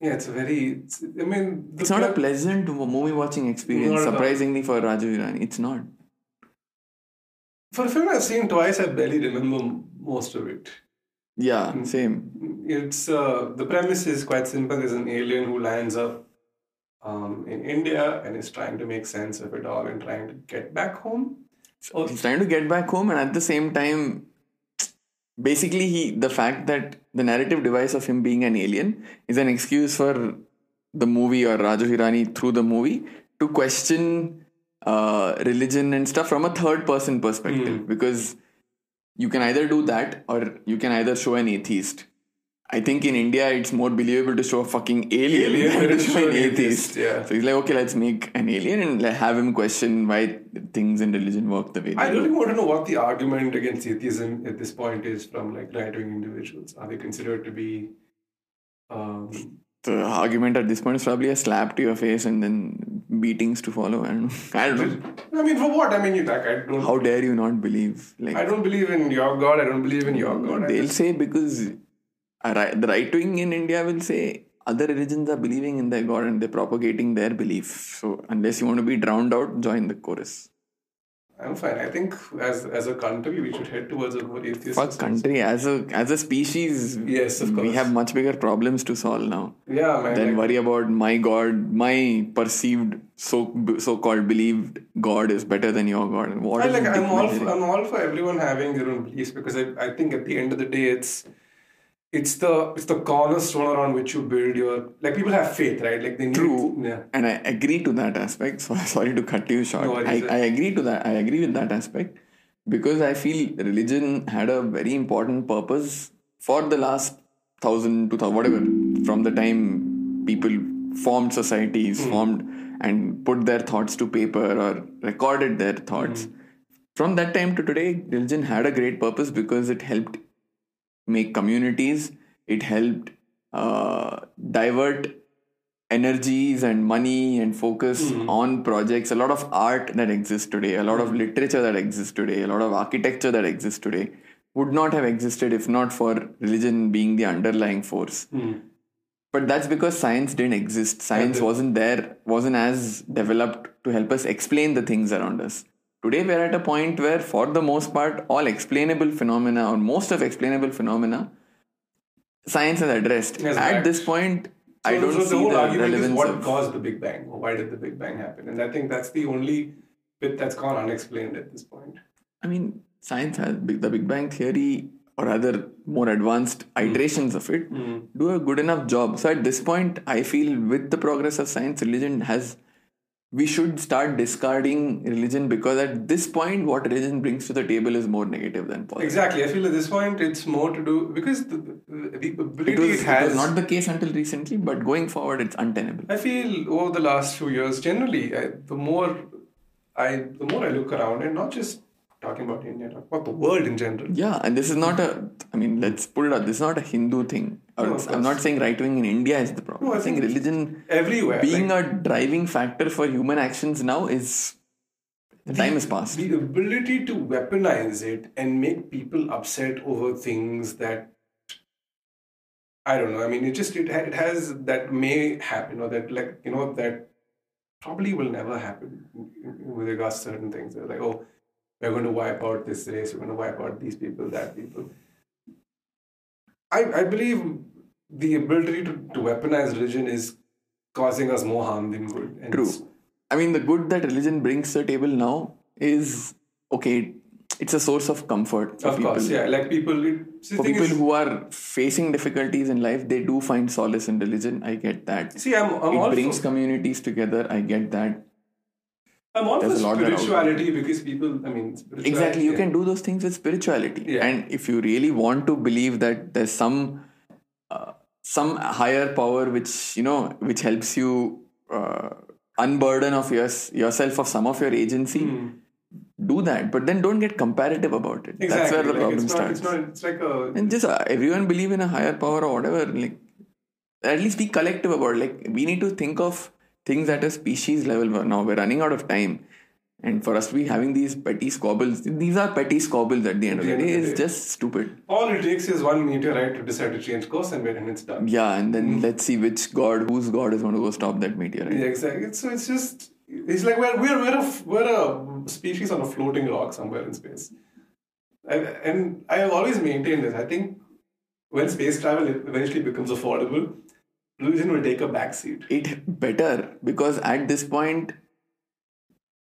yeah, it's very. It's, I mean, It's not a pleasant movie watching experience, surprisingly for Raju Hirani. It's not. For a film I've seen twice, I barely remember most of it. Yeah, Mm. same. It's uh, the premise is quite simple. There's an alien who lands up um, in India and is trying to make sense of it all and trying to get back home. Oh, He's trying to get back home, and at the same time, basically, he the fact that the narrative device of him being an alien is an excuse for the movie or Raju Hirani through the movie to question uh, religion and stuff from a third person perspective Hmm. because you can either do that or you can either show an atheist. I think in India it's more believable to show a fucking alien, Alien than to show an atheist. atheist, yeah. So he's like, okay, let's make an alien and have him question why things in religion work the way they I do. really want to know what the argument against atheism at this point is from like right wing individuals. Are they considered to be um, The argument at this point is probably a slap to your face and then beatings to follow. I don't know. I don't know. I mean, for what? I mean, you like I don't. How dare you not believe? Like I don't believe in your God. I don't believe in your God. They'll say because the right wing in India will say other religions are believing in their God and they're propagating their belief. So unless you want to be drowned out, join the chorus. I'm fine. I think as as a country, we should head towards a more atheist. Fuck country as a as a species. Yes, of We have much bigger problems to solve now. Yeah, man. Then like- worry about my God, my perceived so so called believed God is better than your God. And what I like I'm all for, I'm all for everyone having their own beliefs because I, I think at the end of the day it's it's the it's the cornerstone around which you build your like people have faith right like they need True. yeah And I agree to that aspect. So sorry to cut you short. No I, I agree to that. I agree with that aspect because I feel religion had a very important purpose for the last thousand, two thousand, whatever, from the time people formed societies, hmm. formed and put their thoughts to paper or recorded their thoughts. Hmm. From that time to today, religion had a great purpose because it helped make communities. It helped uh, divert energies and money and focus mm-hmm. on projects. A lot of art that exists today, a lot of mm-hmm. literature that exists today, a lot of architecture that exists today would not have existed if not for religion being the underlying force. Mm-hmm. But that's because science didn't exist. Science wasn't there, wasn't as developed to help us explain the things around us. Today, we're at a point where, for the most part, all explainable phenomena, or most of explainable phenomena, science has addressed. Yes, at right. this point, so, I don't so the see whole the argument is what of. caused the Big Bang or why did the Big Bang happen and I think that's the only bit that's gone unexplained at this point I mean, science has the Big Bang theory, or other more advanced hmm. iterations of it, hmm. do a good enough job. So at this point, I feel with the progress of science, religion has. We should start discarding religion because at this point, what religion brings to the table is more negative than positive. exactly I feel at this point it's more to do because the, the ability It was, it it has was not the case until recently, but going forward, it's untenable. I feel over the last few years, generally, I, the more I the more I look around, and not just talking about India, talking about the world in general. Yeah, and this is not a. I mean, let's put it out. This is not a Hindu thing. No, I'm not saying right wing in India is the problem. No, I I'm saying think religion Everywhere, being like, a driving factor for human actions now is the time is past. the ability to weaponize it and make people upset over things that I don't know. I mean, it just it, ha- it has that may happen or that like you know that probably will never happen with regards to certain things. They're like, oh, we're going to wipe out this race. We're going to wipe out these people, that people. I I believe the ability to, to weaponize religion is causing us more harm than good. And True. I mean, the good that religion brings to the table now is okay. It's a source of comfort for Of people. course, yeah. Like people, it, see, For people is- who are facing difficulties in life, they do find solace in religion. I get that. See, I'm, I'm it all brings communities together. I get that. I'm all for there's that spirituality because people, I mean, Exactly. You yeah. can do those things with spirituality. Yeah. And if you really want to believe that there's some uh, some higher power which you know which helps you uh, unburden of yours, yourself of some of your agency, do that. But then don't get comparative about it. Exactly. That's where the like, problem it's not, starts. It's not. It's like a. and just uh, everyone believe in a higher power or whatever. Like at least be collective about. It. Like we need to think of things at a species level. Now we're running out of time. And for us to be having these petty squabbles, these are petty squabbles at the end of the day. It's just stupid. all it takes is one meteorite to decide to change course, and when it's done. Yeah, and then Mm-hmm. let's see which god, whose god is going to go stop that meteorite. Yeah, exactly. So it's just. It's like we're we're we're a we're a species on a floating rock somewhere in space. And, and I have always maintained this. I think when space travel eventually becomes affordable, religion will take a backseat. It better because at this point,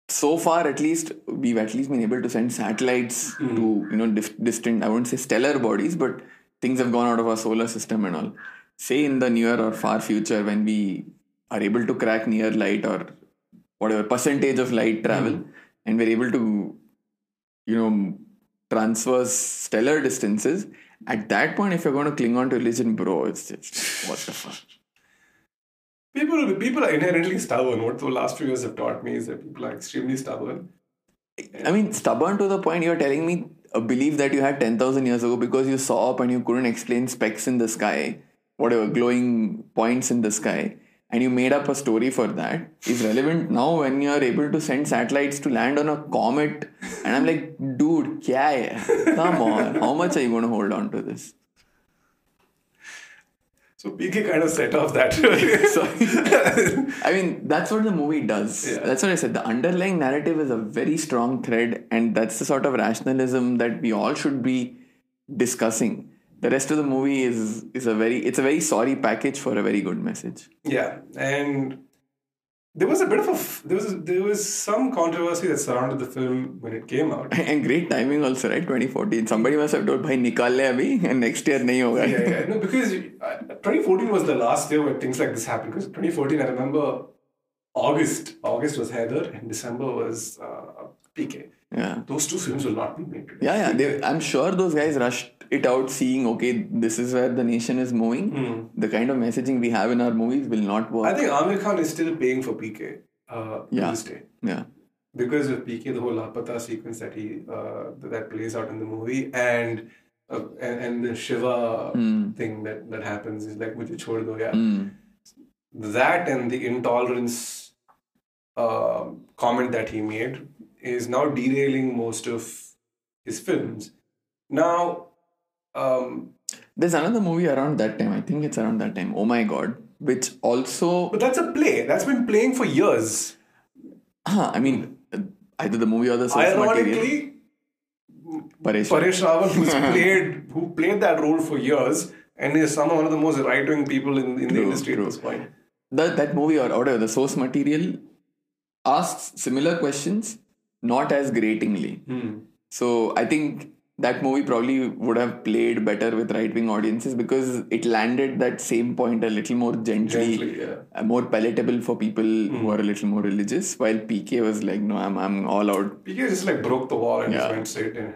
so far at least, we've at least been able to send satellites Hmm. to you know dif- distant. I wouldn't say stellar bodies, but things have gone out of our solar system and all. Say in the near or far future when we are able to crack near light or whatever percentage of light travel, Hmm. and we're able to, you know, transverse stellar distances. At that point, if you're going to cling on to religion, bro, it's just what the fuck. People, people are inherently stubborn. What the last few years have taught me is that people are extremely stubborn. I mean, stubborn to the point you're telling me uh, a belief that you had 10,000 years ago because you saw up and you couldn't explain specks in the sky, whatever, glowing points in the sky, and you made up a story for that is relevant now when you're able to send satellites to land on a comet. And I'm like, dude, kya hai? Come on. How much are you going to hold on to this? So PK kind of set off that. I mean, that's what the movie does. Yeah. That's what I said. The underlying narrative is a very strong thread, and that's the sort of rationalism that we all should be discussing. The rest of the movie is is a very it's a very sorry package for a very good message. yeah, and there was a bit of a f- there was there was some controversy that surrounded the film when it came out. And great timing also, right? 2014. Somebody must have told, "Bhai, nikal le abhi, and next year nahi hoga." yeah, yeah. No, because uh, 2014 was the last year where things like this happened. Because 2014, I remember August. August was Haider, and December was uh, PK. yeah. Those two films will not be made today. Yeah, yeah. They, I'm sure those guys rushed it out, seeing okay, this is where the nation is moving. The kind of messaging we have in our movies will not work. I think Aamir Khan is still paying for PK uh, Yeah. this day. yeah. because of PK, the whole Lapata sequence that he uh, that plays out in the movie, and uh, and, and the Shiva thing that that happens is like mujhe chhod do yeah. Mm. That and the intolerance uh, comment that he made is now derailing most of his films. Now, um, There's another movie around that time. I think it's around that time. Oh my god, which also, but that's a play that's been playing for years. huh, I mean, uh, either the movie or the source material. Ironically, Paresh. Paresh Rawal, who's played who played that role for years and is some one of the most right wing people in, in the industry true. at this point. That that movie or whatever the source material asks similar questions, not as gratingly. Hmm. So I think that movie probably would have played better with right wing audiences because it landed that same point a little more gently, Gently, yeah. uh, more palatable for people who are a little more religious. While PK was like, no, I'm I'm all out. PK just like broke the wall and Yeah. just went straight in.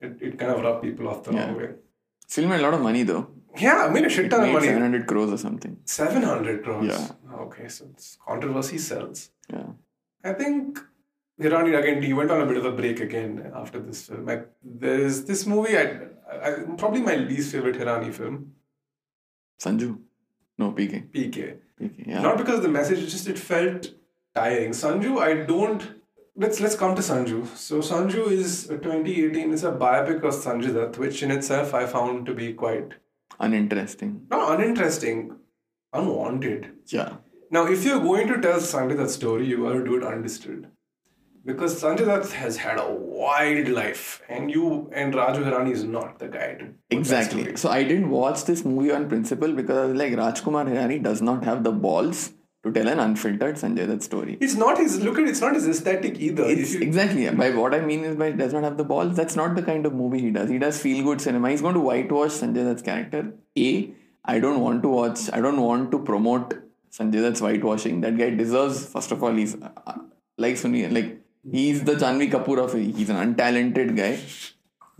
It, it kind of rubbed people off the Yeah. wrong way. Still made a lot of money though. Yeah, I mean a shit ton of money. 700 crores or something. 700 crores. Yeah. Okay, so it's controversy sells. Yeah. I think Hirani again, he went on a bit of a break again after this film. I, there's this movie, I, I, probably my least favorite Hirani film, Sanju. No, PK. PK. PK. Yeah. Not because of the message, just it felt tiring. Sanju, I don't. Let's let's come to Sanju. So Sanju is uh, a 2018. It's a biopic of Sanjay Dutt, which in itself I found to be quite Uninteresting. not uninteresting, unwanted. Yeah. Now, if you're going to tell Sanjay Dutt's story, you got to do it undistilled. Because Sanjay Dutt has had a wild life, and you and Raju Hirani is not the guy to. Exactly. So I didn't watch this movie on principle because I was like, Rajkumar Hirani does not have the balls to tell an unfiltered Sanjay Dutt story. It's not his look at it's not his aesthetic either. It's exactly by what I mean is by does not have the balls. That's not the kind of movie he does. He does feel good cinema. He's going to whitewash Sanjay Dutt's character. A, I don't want to watch. I don't want to promote Sanjay Dutt's whitewashing. That guy deserves. First of all, he's uh, like Sunny. Like he's the Janhvi Kapoor of. He's an untalented guy.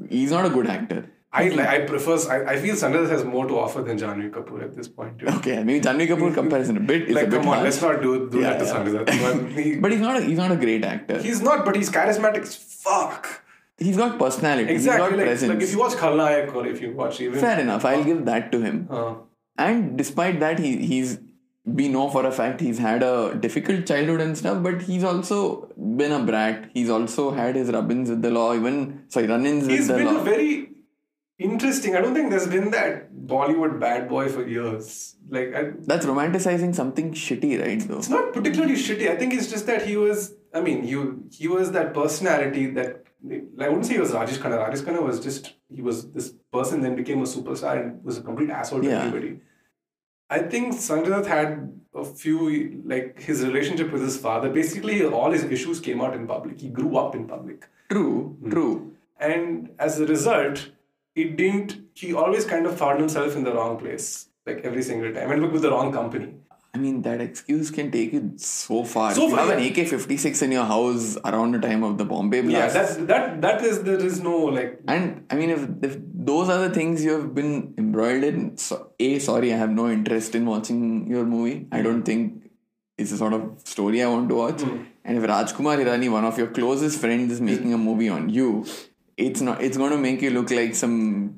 He's not a good actor. I like, I prefer I, I feel Sanjay has more to offer than Janhvi Kapoor at this point. Too. Okay, maybe Janhvi Kapoor comparison a bit is like a bit come on, harsh. let's not do do Yeah, that to yeah. Sanjay But he- But he's not. A, he's not a great actor. he's not, but he's charismatic as fuck. He's got personality. Exactly. He's got Like, presence. like if you watch Khalnayak or if you watch even Fair enough. I'll give that to him. uh, And despite that, he he's we know for a fact he's had a difficult childhood and stuff, but he's also been a brat. He's also had his rub-ins with the law, even sorry, run-ins with he's the been law. a very interesting. I don't think there's been that Bollywood bad boy for years. Like I, That's romanticizing something shitty, right? Though. it's not particularly shitty. I think it's just that he was. I mean, he he was that personality that I wouldn't say he was Rajesh Khanna. Rajesh Khanna was just he was this person then became a superstar and was a complete asshole to Yeah. everybody. I think Sanjay had a few like his relationship with his father. Basically, all his issues came out in public. He grew up in public. True, Hmm. true. And as a result, it didn't, he always kind of found himself in the wrong place, like every single time, and look with the wrong company. I mean, that excuse can take you so far. So if you far, have an. AK-56 in your house around the time of the Bombay blast. Yeah, that's that. That is there is no like. and I mean, if, if those are the things you have been embroiled in, so, A, sorry, I have no interest in watching your movie. I don't think it's the sort of story I want to watch. And if Rajkumar Hirani, one of your closest friends, is making a movie on you, it's not. It's going to make you look like some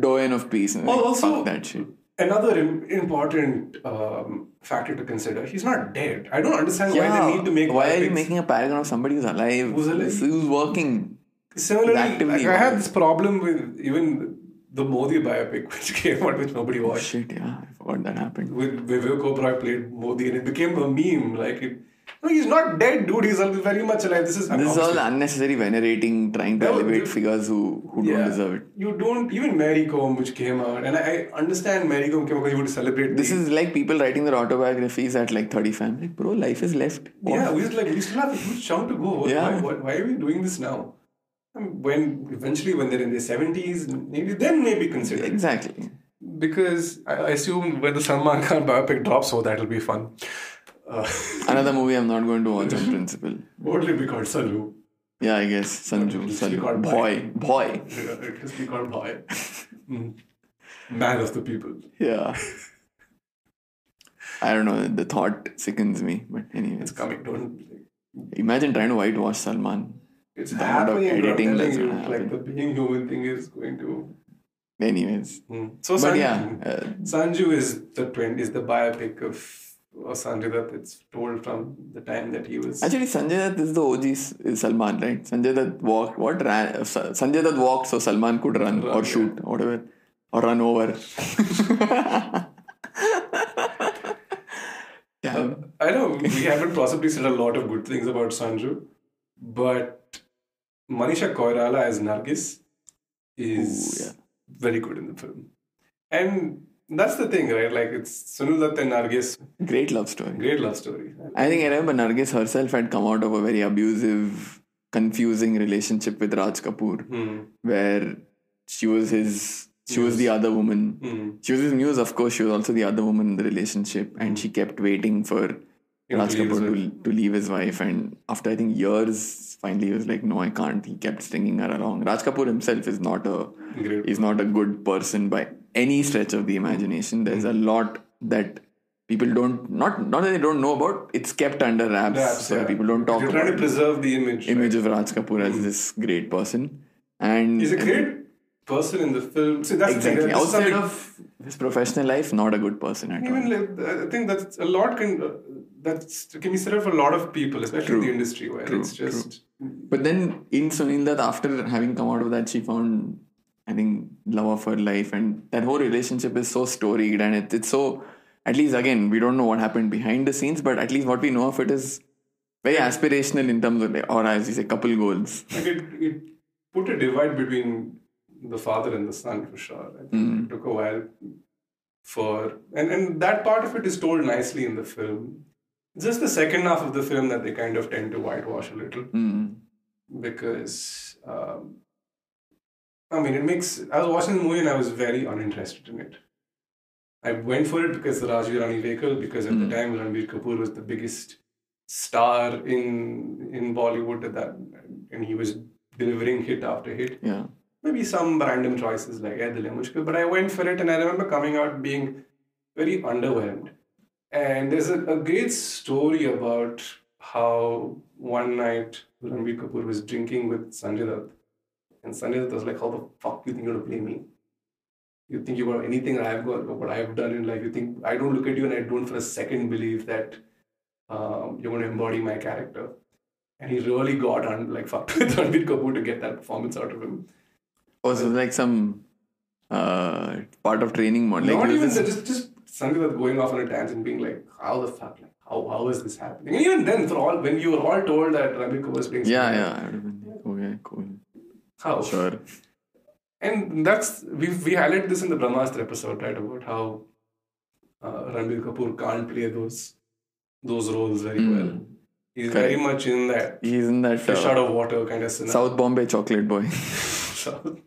doyen of peace. Like, also- that shit. Another important um, factor to consider: he's not dead. I don't understand why they need to make. why are you making a paragon of somebody who's alive? Who's alive? Who's working? Similarly, like, I had this problem with even the Modi biopic, which came out, which nobody watched. Shit, yeah, I forgot that happened. With Vivek Oberoi played Modi, and it became a meme. Like, it, no, he's not dead, dude. He's very much alive. This is This is all unnecessary venerating, trying to No, elevate figures who, who don't deserve it. You don't even Mary Kom, which came out, and I, I understand Mary Kom came out because you want to celebrate. This the- is like people writing their autobiographies at like 35. I'm like, bro, life is left. yeah. We just like we still have a huge chunk to go. Why, Yeah. why, why are we doing this now? When eventually when they're in their seventies, maybe then maybe consider. Exactly. Because I, assume when the Salman Khan biopic drops, so that'll be fun. Uh, Another movie I'm not going to watch on principle. what will it be called? Salu. Yeah, I guess Sanju. Sanju. called Boy. Boy. Yeah, it be called Bhai. Mm. Man of the people. Yeah. I don't know. The thought sickens me. But anyway. It's coming. Don't. Imagine trying to whitewash Salman. It's The amount of happening. I'm editing telling that's you, gonna like the being human thing is going to. Anyways. Mm. So But Sanju, yeah. Uh, Sanju is the twin is the biopic of of Sanjay Dutt. It's told from the time that he was. Actually, Sanjay Dutt is the OG is Salman, right? Sanjay Dutt walked, what ran? uh, Sanjay Dutt walked so Salman could run, Run, or shoot, or whatever, or run over. Damn. I know we haven't possibly said a lot of good things about Sanju, but Manisha Koirala as Nargis is Ooh, yeah. very good in the film. And that's the thing, right? Like it's Sunil Dutt and Nargis, Great love story. great love story. I think I remember Nargis herself had come out of a very abusive, confusing relationship with Raj Kapoor, Hmm. where she was his, she was the other woman. Hmm. She was his muse, of course. She was also the other woman in the relationship, and she kept waiting for Raj to leave his Kapoor to, to leave his wife. And after I think years, finally he was like, "No, I can't." He kept stringing her along. Raj Kapoor himself is not a Great. is not a good person by any stretch of the imagination. There's a lot that people don't not not that they don't know about. It's kept under wraps, so yeah. people don't talk You're about trying to preserve the image. image right? of Raj Kapoor as hmm. this great person. And He's a great person in the film. See, that's exactly. Outside of his professional life, not a good person at all. Like, I think that's a lot can uh, that's can be said of a lot of people, especially in the industry where True, it's just But then in Sunil that after having come out of that, she found, I think, love of her life. And that whole relationship is so storied and it, it's so, at least again, we don't know what happened behind the scenes, but at least what we know of it is very aspirational in terms of, like, or as you say, couple goals. like it, it put a divide between the father and the son for sure. I think it took a while for and and that part of it is told nicely in the film. Just the second half of the film that they kind of tend to whitewash a little Mm. because um, I mean it makes. I was watching the movie and I was very uninterested in it. I went for it because the Raju Hirani vehicle because at the time Ranbir Kapoor was the biggest star in in Bollywood at that, and he was delivering hit after hit. Yeah. Maybe some random choices like "Eh, Dil Hai Mushkil," but I went for it, and I remember coming out being very underwhelmed. And there's a, a great story about how one night Ranbir Kapoor was drinking with Sanjay Dutt, and Sanjay Dutt was like, "How the fuck you think you're gonna play me? You think you got anything I've got, what I've done in life? You think I don't look at you and I don't for a second believe that um, you're going to embody my character?" And he really got on like fucked with Ranbir Kapoor to get that performance out of him. Also, like some uh, part of training mode. Like Not even just just Sanjay going off on a tangent, being like, "How the fuck? Like, how how is this happening?" And even then, for all when you were all told that Ranbir Kapoor was playing, yeah, yeah. I would have been okay, cool. How Sure. And that's we we highlighted this in the Brahmastra episode, right? About how uh, Ranbir Kapoor can't play those those roles very well. He's very much in that He's in that fish uh, out of water kind of scenario. South Bombay chocolate boy. South,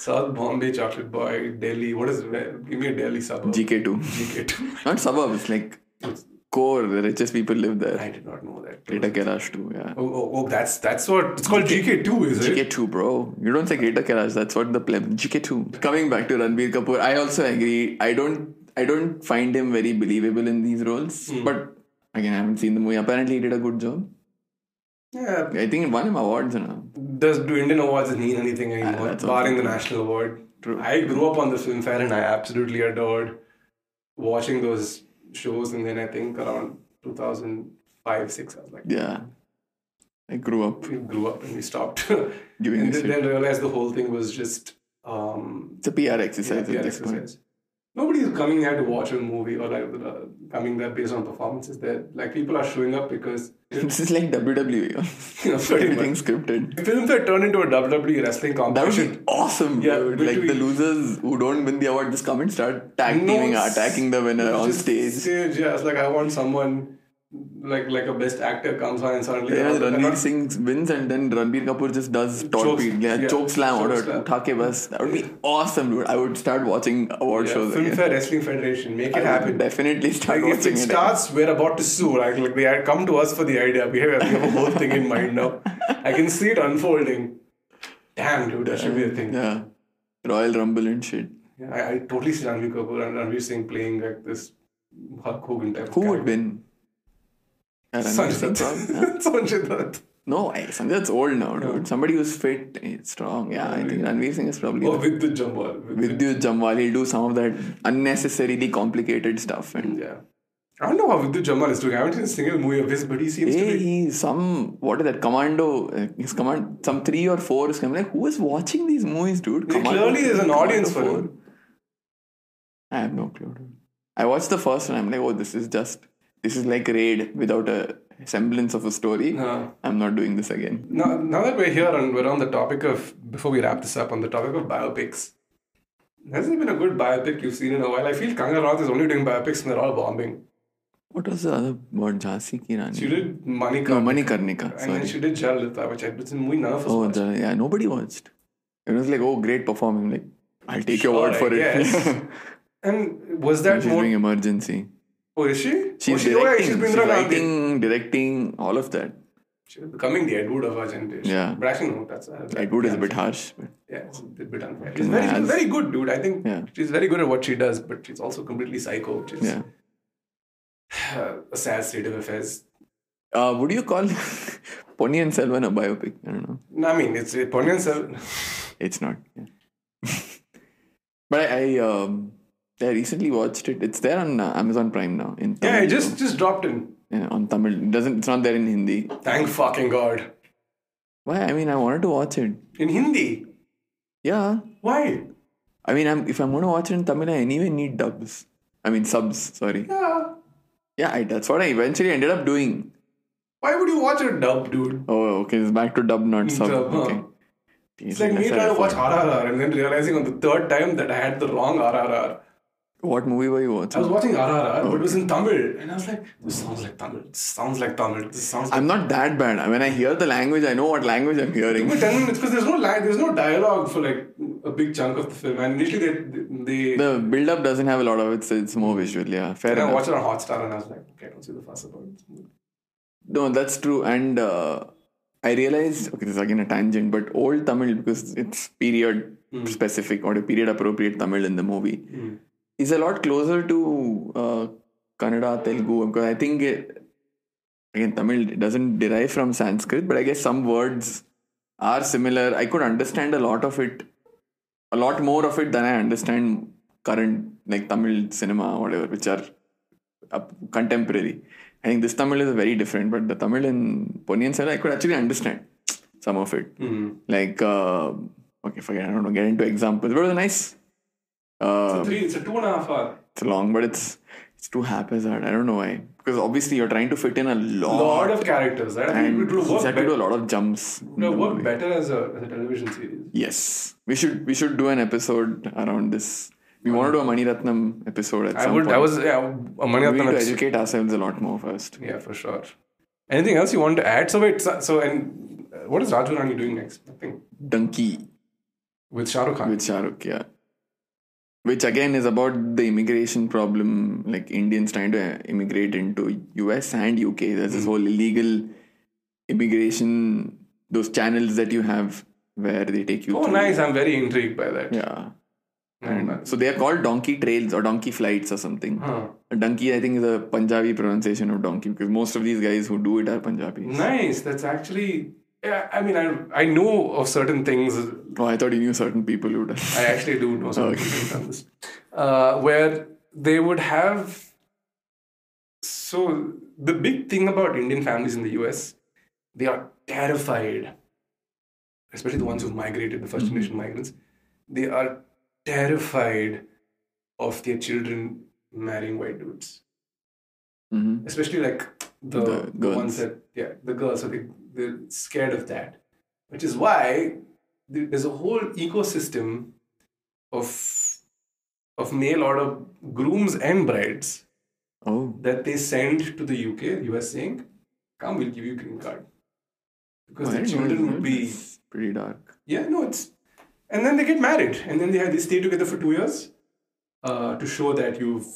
South Bombay chocolate boy, Delhi. What is? Give me a Delhi suburb. GK2. GK2. Not suburbs, like core. The richest people live there. I did not know that. Greater Kailash too. Yeah. Oh, oh, oh, that's that's what it's called. GK two, is it? GK2, bro. You don't say Greater Kailash. That's what the pleb. GK2. Coming back to Ranbir Kapoor, I also agree. I don't. I don't find him very believable in these roles. Hmm. But again, I haven't seen the movie. Apparently, he did a good job. Yeah. I think it won him awards. You know. Does do Indian awards mean anything anymore? barring the national award. True. I grew up on the film fair and I absolutely adored watching those shows. And then I think around 2005, six, I was like, Yeah. I grew up we grew up and we stopped. Giving and then, then realized the whole thing was just um, It's a PR exercise yeah, at this point. Nobody is coming there to watch a movie or like uh, coming there based on performances. There, like people are showing up because This is like WWE. you know Everything scripted. If film fair turned into a WWE wrestling competition. That would be awesome, Yeah, dude. Like the losers who don't win the award just come and start tag teaming, attacking the winner on stage. Stage, yeah, it's like I want someone like like a best actor comes on and suddenly Yeah, Ranveer Singh wins and then Ranbir Kapoor just does torpedo, yeah, yeah, choke slam choke or slam. utha ke bas. That would be awesome, dude. I would start watching award yeah, shows Film again. Wrestling Federation, make I it happen. definitely start Like, if it it. starts, we're about to sue. Like, like they had come to us for the idea. We have, we have a whole thing in mind now. I can see it unfolding. Damn, dude, that should be a thing. Yeah, Royal Rumble and shit. Yeah, I, I totally see Ranbir Kapoor and Ranveer Singh playing like this Hulk Hogan type. Who would win? Yeah, Ranveer Singh, probably, Sanjay yeah. Dutt. Sanjay Dutt. No, I, Sanjay Dutt's old now, dude. Somebody who's fit, strong. Yeah, I think Ranveer Singh is probably Oh, the Jamwal. With the, Vidyut Jamwal. He'll do some of that unnecessarily complicated stuff. And yeah. I don't know how Vidyut Jamwal is doing. I haven't seen a single movie of his, but he seems Hey, to be. he's some what is that commando? uh, His command some three or four is coming. Like who is watching these movies, dude? Yeah, clearly there's an audience for him. I have no clue. Dude. I watched the first one. I'm like, oh, this is just this is like Raid without a semblance of a story. No. I'm not doing this again. Now, now that we're here and we're on the topic of, before we wrap this up, on the topic of biopics, has there been a good biopic you've seen in a while? I feel Kangana Ranaut is only doing biopics and they're all bombing. What was the other one? Jhansi Ki Rani. She did Manika. no, Manikarnika. And then Sorry. she did Jayalalitha, which I, it's a movie none of us Oh, the, yeah. Nobody watched. It was like, oh, great performing. Like, I'll take your Sure, word I for it. And was that more... doing emergency. Oh, is she? She's oh, she, oh, yeah, directing, she's she's, Indira Gandhi. writing, directing, all of that. She's becoming the Ed Wood of our generation. Yeah. But actually, no, that's... Uh, Ed Wood is a bit harsh. But Yeah, it's a bit unfair. She's very, she's very good, dude. I think Yeah. she's very good at what she does, but she's also completely psycho, which is yeah. a sad state of affairs. Uh, would you call Ponniyin Selvan a biopic? I don't know. No, I mean, it's Ponniyin Selvan. It's not. Yeah. but I, I, um, I recently watched it. It's there on uh, Amazon Prime now. In Yeah, Tamil, it just just dropped in. yeah, on Tamil. It doesn't. It's not there in Hindi. Thank fucking God. Why? I mean, I wanted to watch it. In Hindi. Yeah. Why? I mean, I'm, if I'm going to watch it in Tamil, I anyway need dubs. I mean, subs. Sorry. Yeah. Yeah, I, that's what I eventually ended up doing. Why would you watch a dub, dude? Oh, okay. It's back to dub, not sub. Dub, huh? Okay. It's like me trying to watch RRR and then realizing on the third time that I had the wrong RRR. What movie were you watching? I was watching? RRR, but it was in Tamil. And I was like, this sounds like Tamil. This sounds like Tamil. This sounds like I'm not that bad. When I hear the language, I know what language I'm hearing. But 10 minutes because there's no line, there's no dialogue for like a big chunk of the film. And initially they they, The build up doesn't have a lot of it, so it's more visual. Yeah, fair and I enough. watched it on Hotstar and I was like, okay, I don't see the fuss about it. No, that's true. And uh, I realized, okay, this is again a tangent, but old Tamil, because it's period specific or a period appropriate Tamil in the movie, is a lot closer to uh, Kannada, Telugu. Because I think, it, again, Tamil doesn't derive from Sanskrit, but I guess some words are similar. I could understand a lot of it, a lot more of it than I understand current, like Tamil cinema or whatever, which are up contemporary. I think this Tamil is very different, but the Tamil in Ponniyin Selvan, I could actually understand some of it. Like, uh, okay, forget, I don't know, get into examples, but it was nice. Uh, Three, it's a two and a half hour. it's long, but it's it's too haphazard. I don't know why. Because obviously you're trying to fit in a lot, lot of characters. Right? I think and it will work, had to do a lot of jumps. it will work movie. better as a, as a television series. Yes, we should we should do an episode around this. We want to do a Mani Ratnam episode at I some would. point. I was yeah, a money we need to educate ourselves a lot more first. Yeah, for sure. Anything else you want to add? So wait, so, so and uh, what is Raju Hirani doing next? I think Dunki with Shah Rukh Khan. with Shah Rukh, yeah. Which again is about the immigration problem, like Indians trying to uh, immigrate into US and UK. There's this hmm. whole illegal immigration, those channels that you have where they take you. Oh, through. nice. I'm very intrigued by that. Yeah. Hmm. And, And so they are called donkey trails or donkey flights or something. Huh. A donkey, I think, is a Punjabi pronunciation of donkey because most of these guys who do it are Punjabis. Nice. That's actually. Yeah, I mean, I I know of certain things. Oh, I thought you knew certain people who does. I actually do know some Okay. people who've done this, uh, where they would have. So the big thing about Indian families in the U.S., they are terrified, especially the ones who've migrated, the first generation migrants. They are terrified of their children marrying white dudes, hmm especially like the, The ones that yeah the girls. So they they're scared of that, which is why there's a whole ecosystem of of mail order grooms and brides Oh, that they send to the UK, US, saying, "Come, we'll give you green card," because I the children would be pretty dark. yeah no it's and then they get married and then they have they stay together for two years uh, to show that you've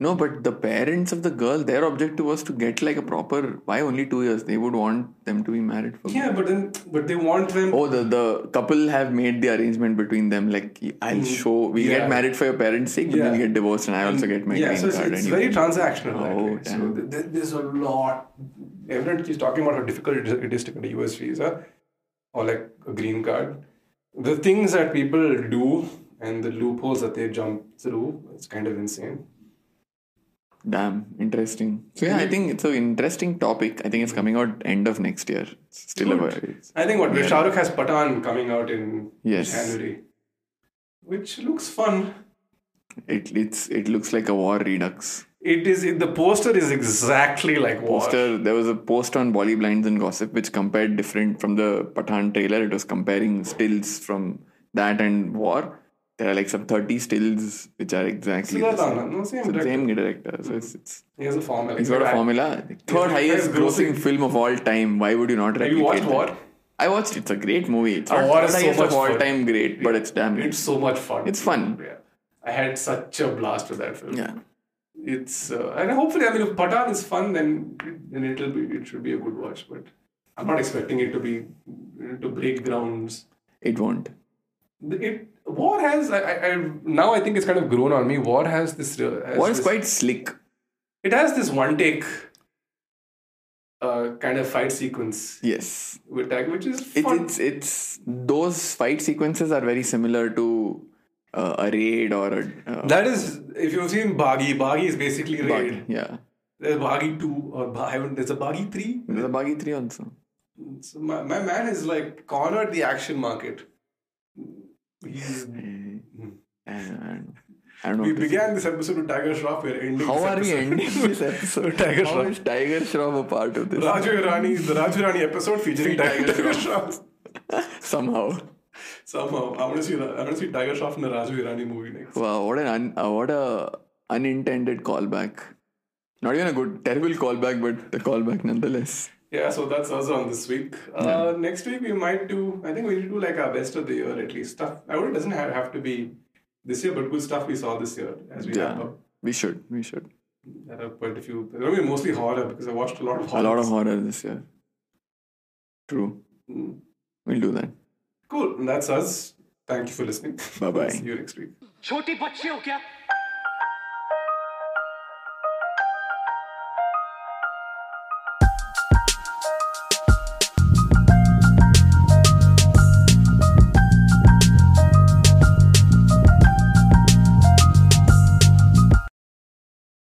No, but the parents of the girl, their objective was to get like a proper. Why only two years? They would want them to be married for. yeah but then but they want them Oh, the the couple have made the arrangement between them. Like, I'll show. We Mm. Yeah. get married for your parents' sake, but then we Yeah. get divorced, and I also get my yeah, green so it's, card. it's very transactional. Oh, so th- th- there's a lot. Everyone keeps talking about how difficult it is- it is to get a US visa or like a green card. The things that people do and the loopholes that they jump through, it's kind of insane. Damn, interesting. So yeah, I think it's an interesting topic. I think it's coming out end of next year. It's still Good. about. It's, I think what Shah Rukh has Pathaan coming out in Yes. January, which looks fun. it it's it looks like a war redux. It is the poster is exactly like war. Poster. There was a post on Bolly Blinds and Gossip which compared different from the Pathaan trailer. It was comparing stills from that and war. There are like some thirty stills which are exactly the same. No, same the director. same director. So it's, it's He has a formula. he's got a formula. Third highest grossing grossing- film of all time. Why would you not Have replicate you watched that? War? I watched it. It's a great movie. It's not War is so highest much of all fun. time great, but it's damn. It's so much fun. It's fun. Yeah. I had such a blast with that film. yeah. It's uh, and hopefully, I mean, if Pathaan is fun, then then it'll be it should be a good watch. But I'm not expecting it to be to break grounds. It won't. It War has I, I, now I think it's kind of grown on me. War has this. Has War is this- quite slick. It has this one take. Uh, kind of fight sequence Yes. with tag, which is It's, fun. it's it's those fight sequences are very similar to uh, a raid or a uh, that is, if you've seen Baaghi, Baaghi is basically raid. yeah. There's Baaghi 2 or I haven't, there's a Baaghi 3. There's a Baaghi three also. So my, my man has like cornered the action market. He's, I, don't know. I don't know. we what to say. began this episode with Tiger Shroff. We're ending How are we ending this episode? Tiger How Shroff. is Tiger Shroff a part of this? Raju Hirani, the Raju Hirani episode featuring Tiger, Tiger Tiger Shroff. Somehow. Somehow, I want to see I want to see Tiger Shroff in the Raju Hirani movie next. Wow, what an un, uh, what a unintended callback. Not even a good, terrible callback, but a callback nonetheless. Yeah, so that's us on this week. Uh. Next week we might do. I think we'll do like our best of the year at least stuff. I would it doesn't have, have to be this year, but good stuff we saw this year as we yeah. up. We should. We should. There are quite a few. It'll be mostly horror because I watched a lot of horror. A lot of horror this year. True. Mm. We'll do that. Cool. And that's us. Thank you for listening. Bye bye. See you next week.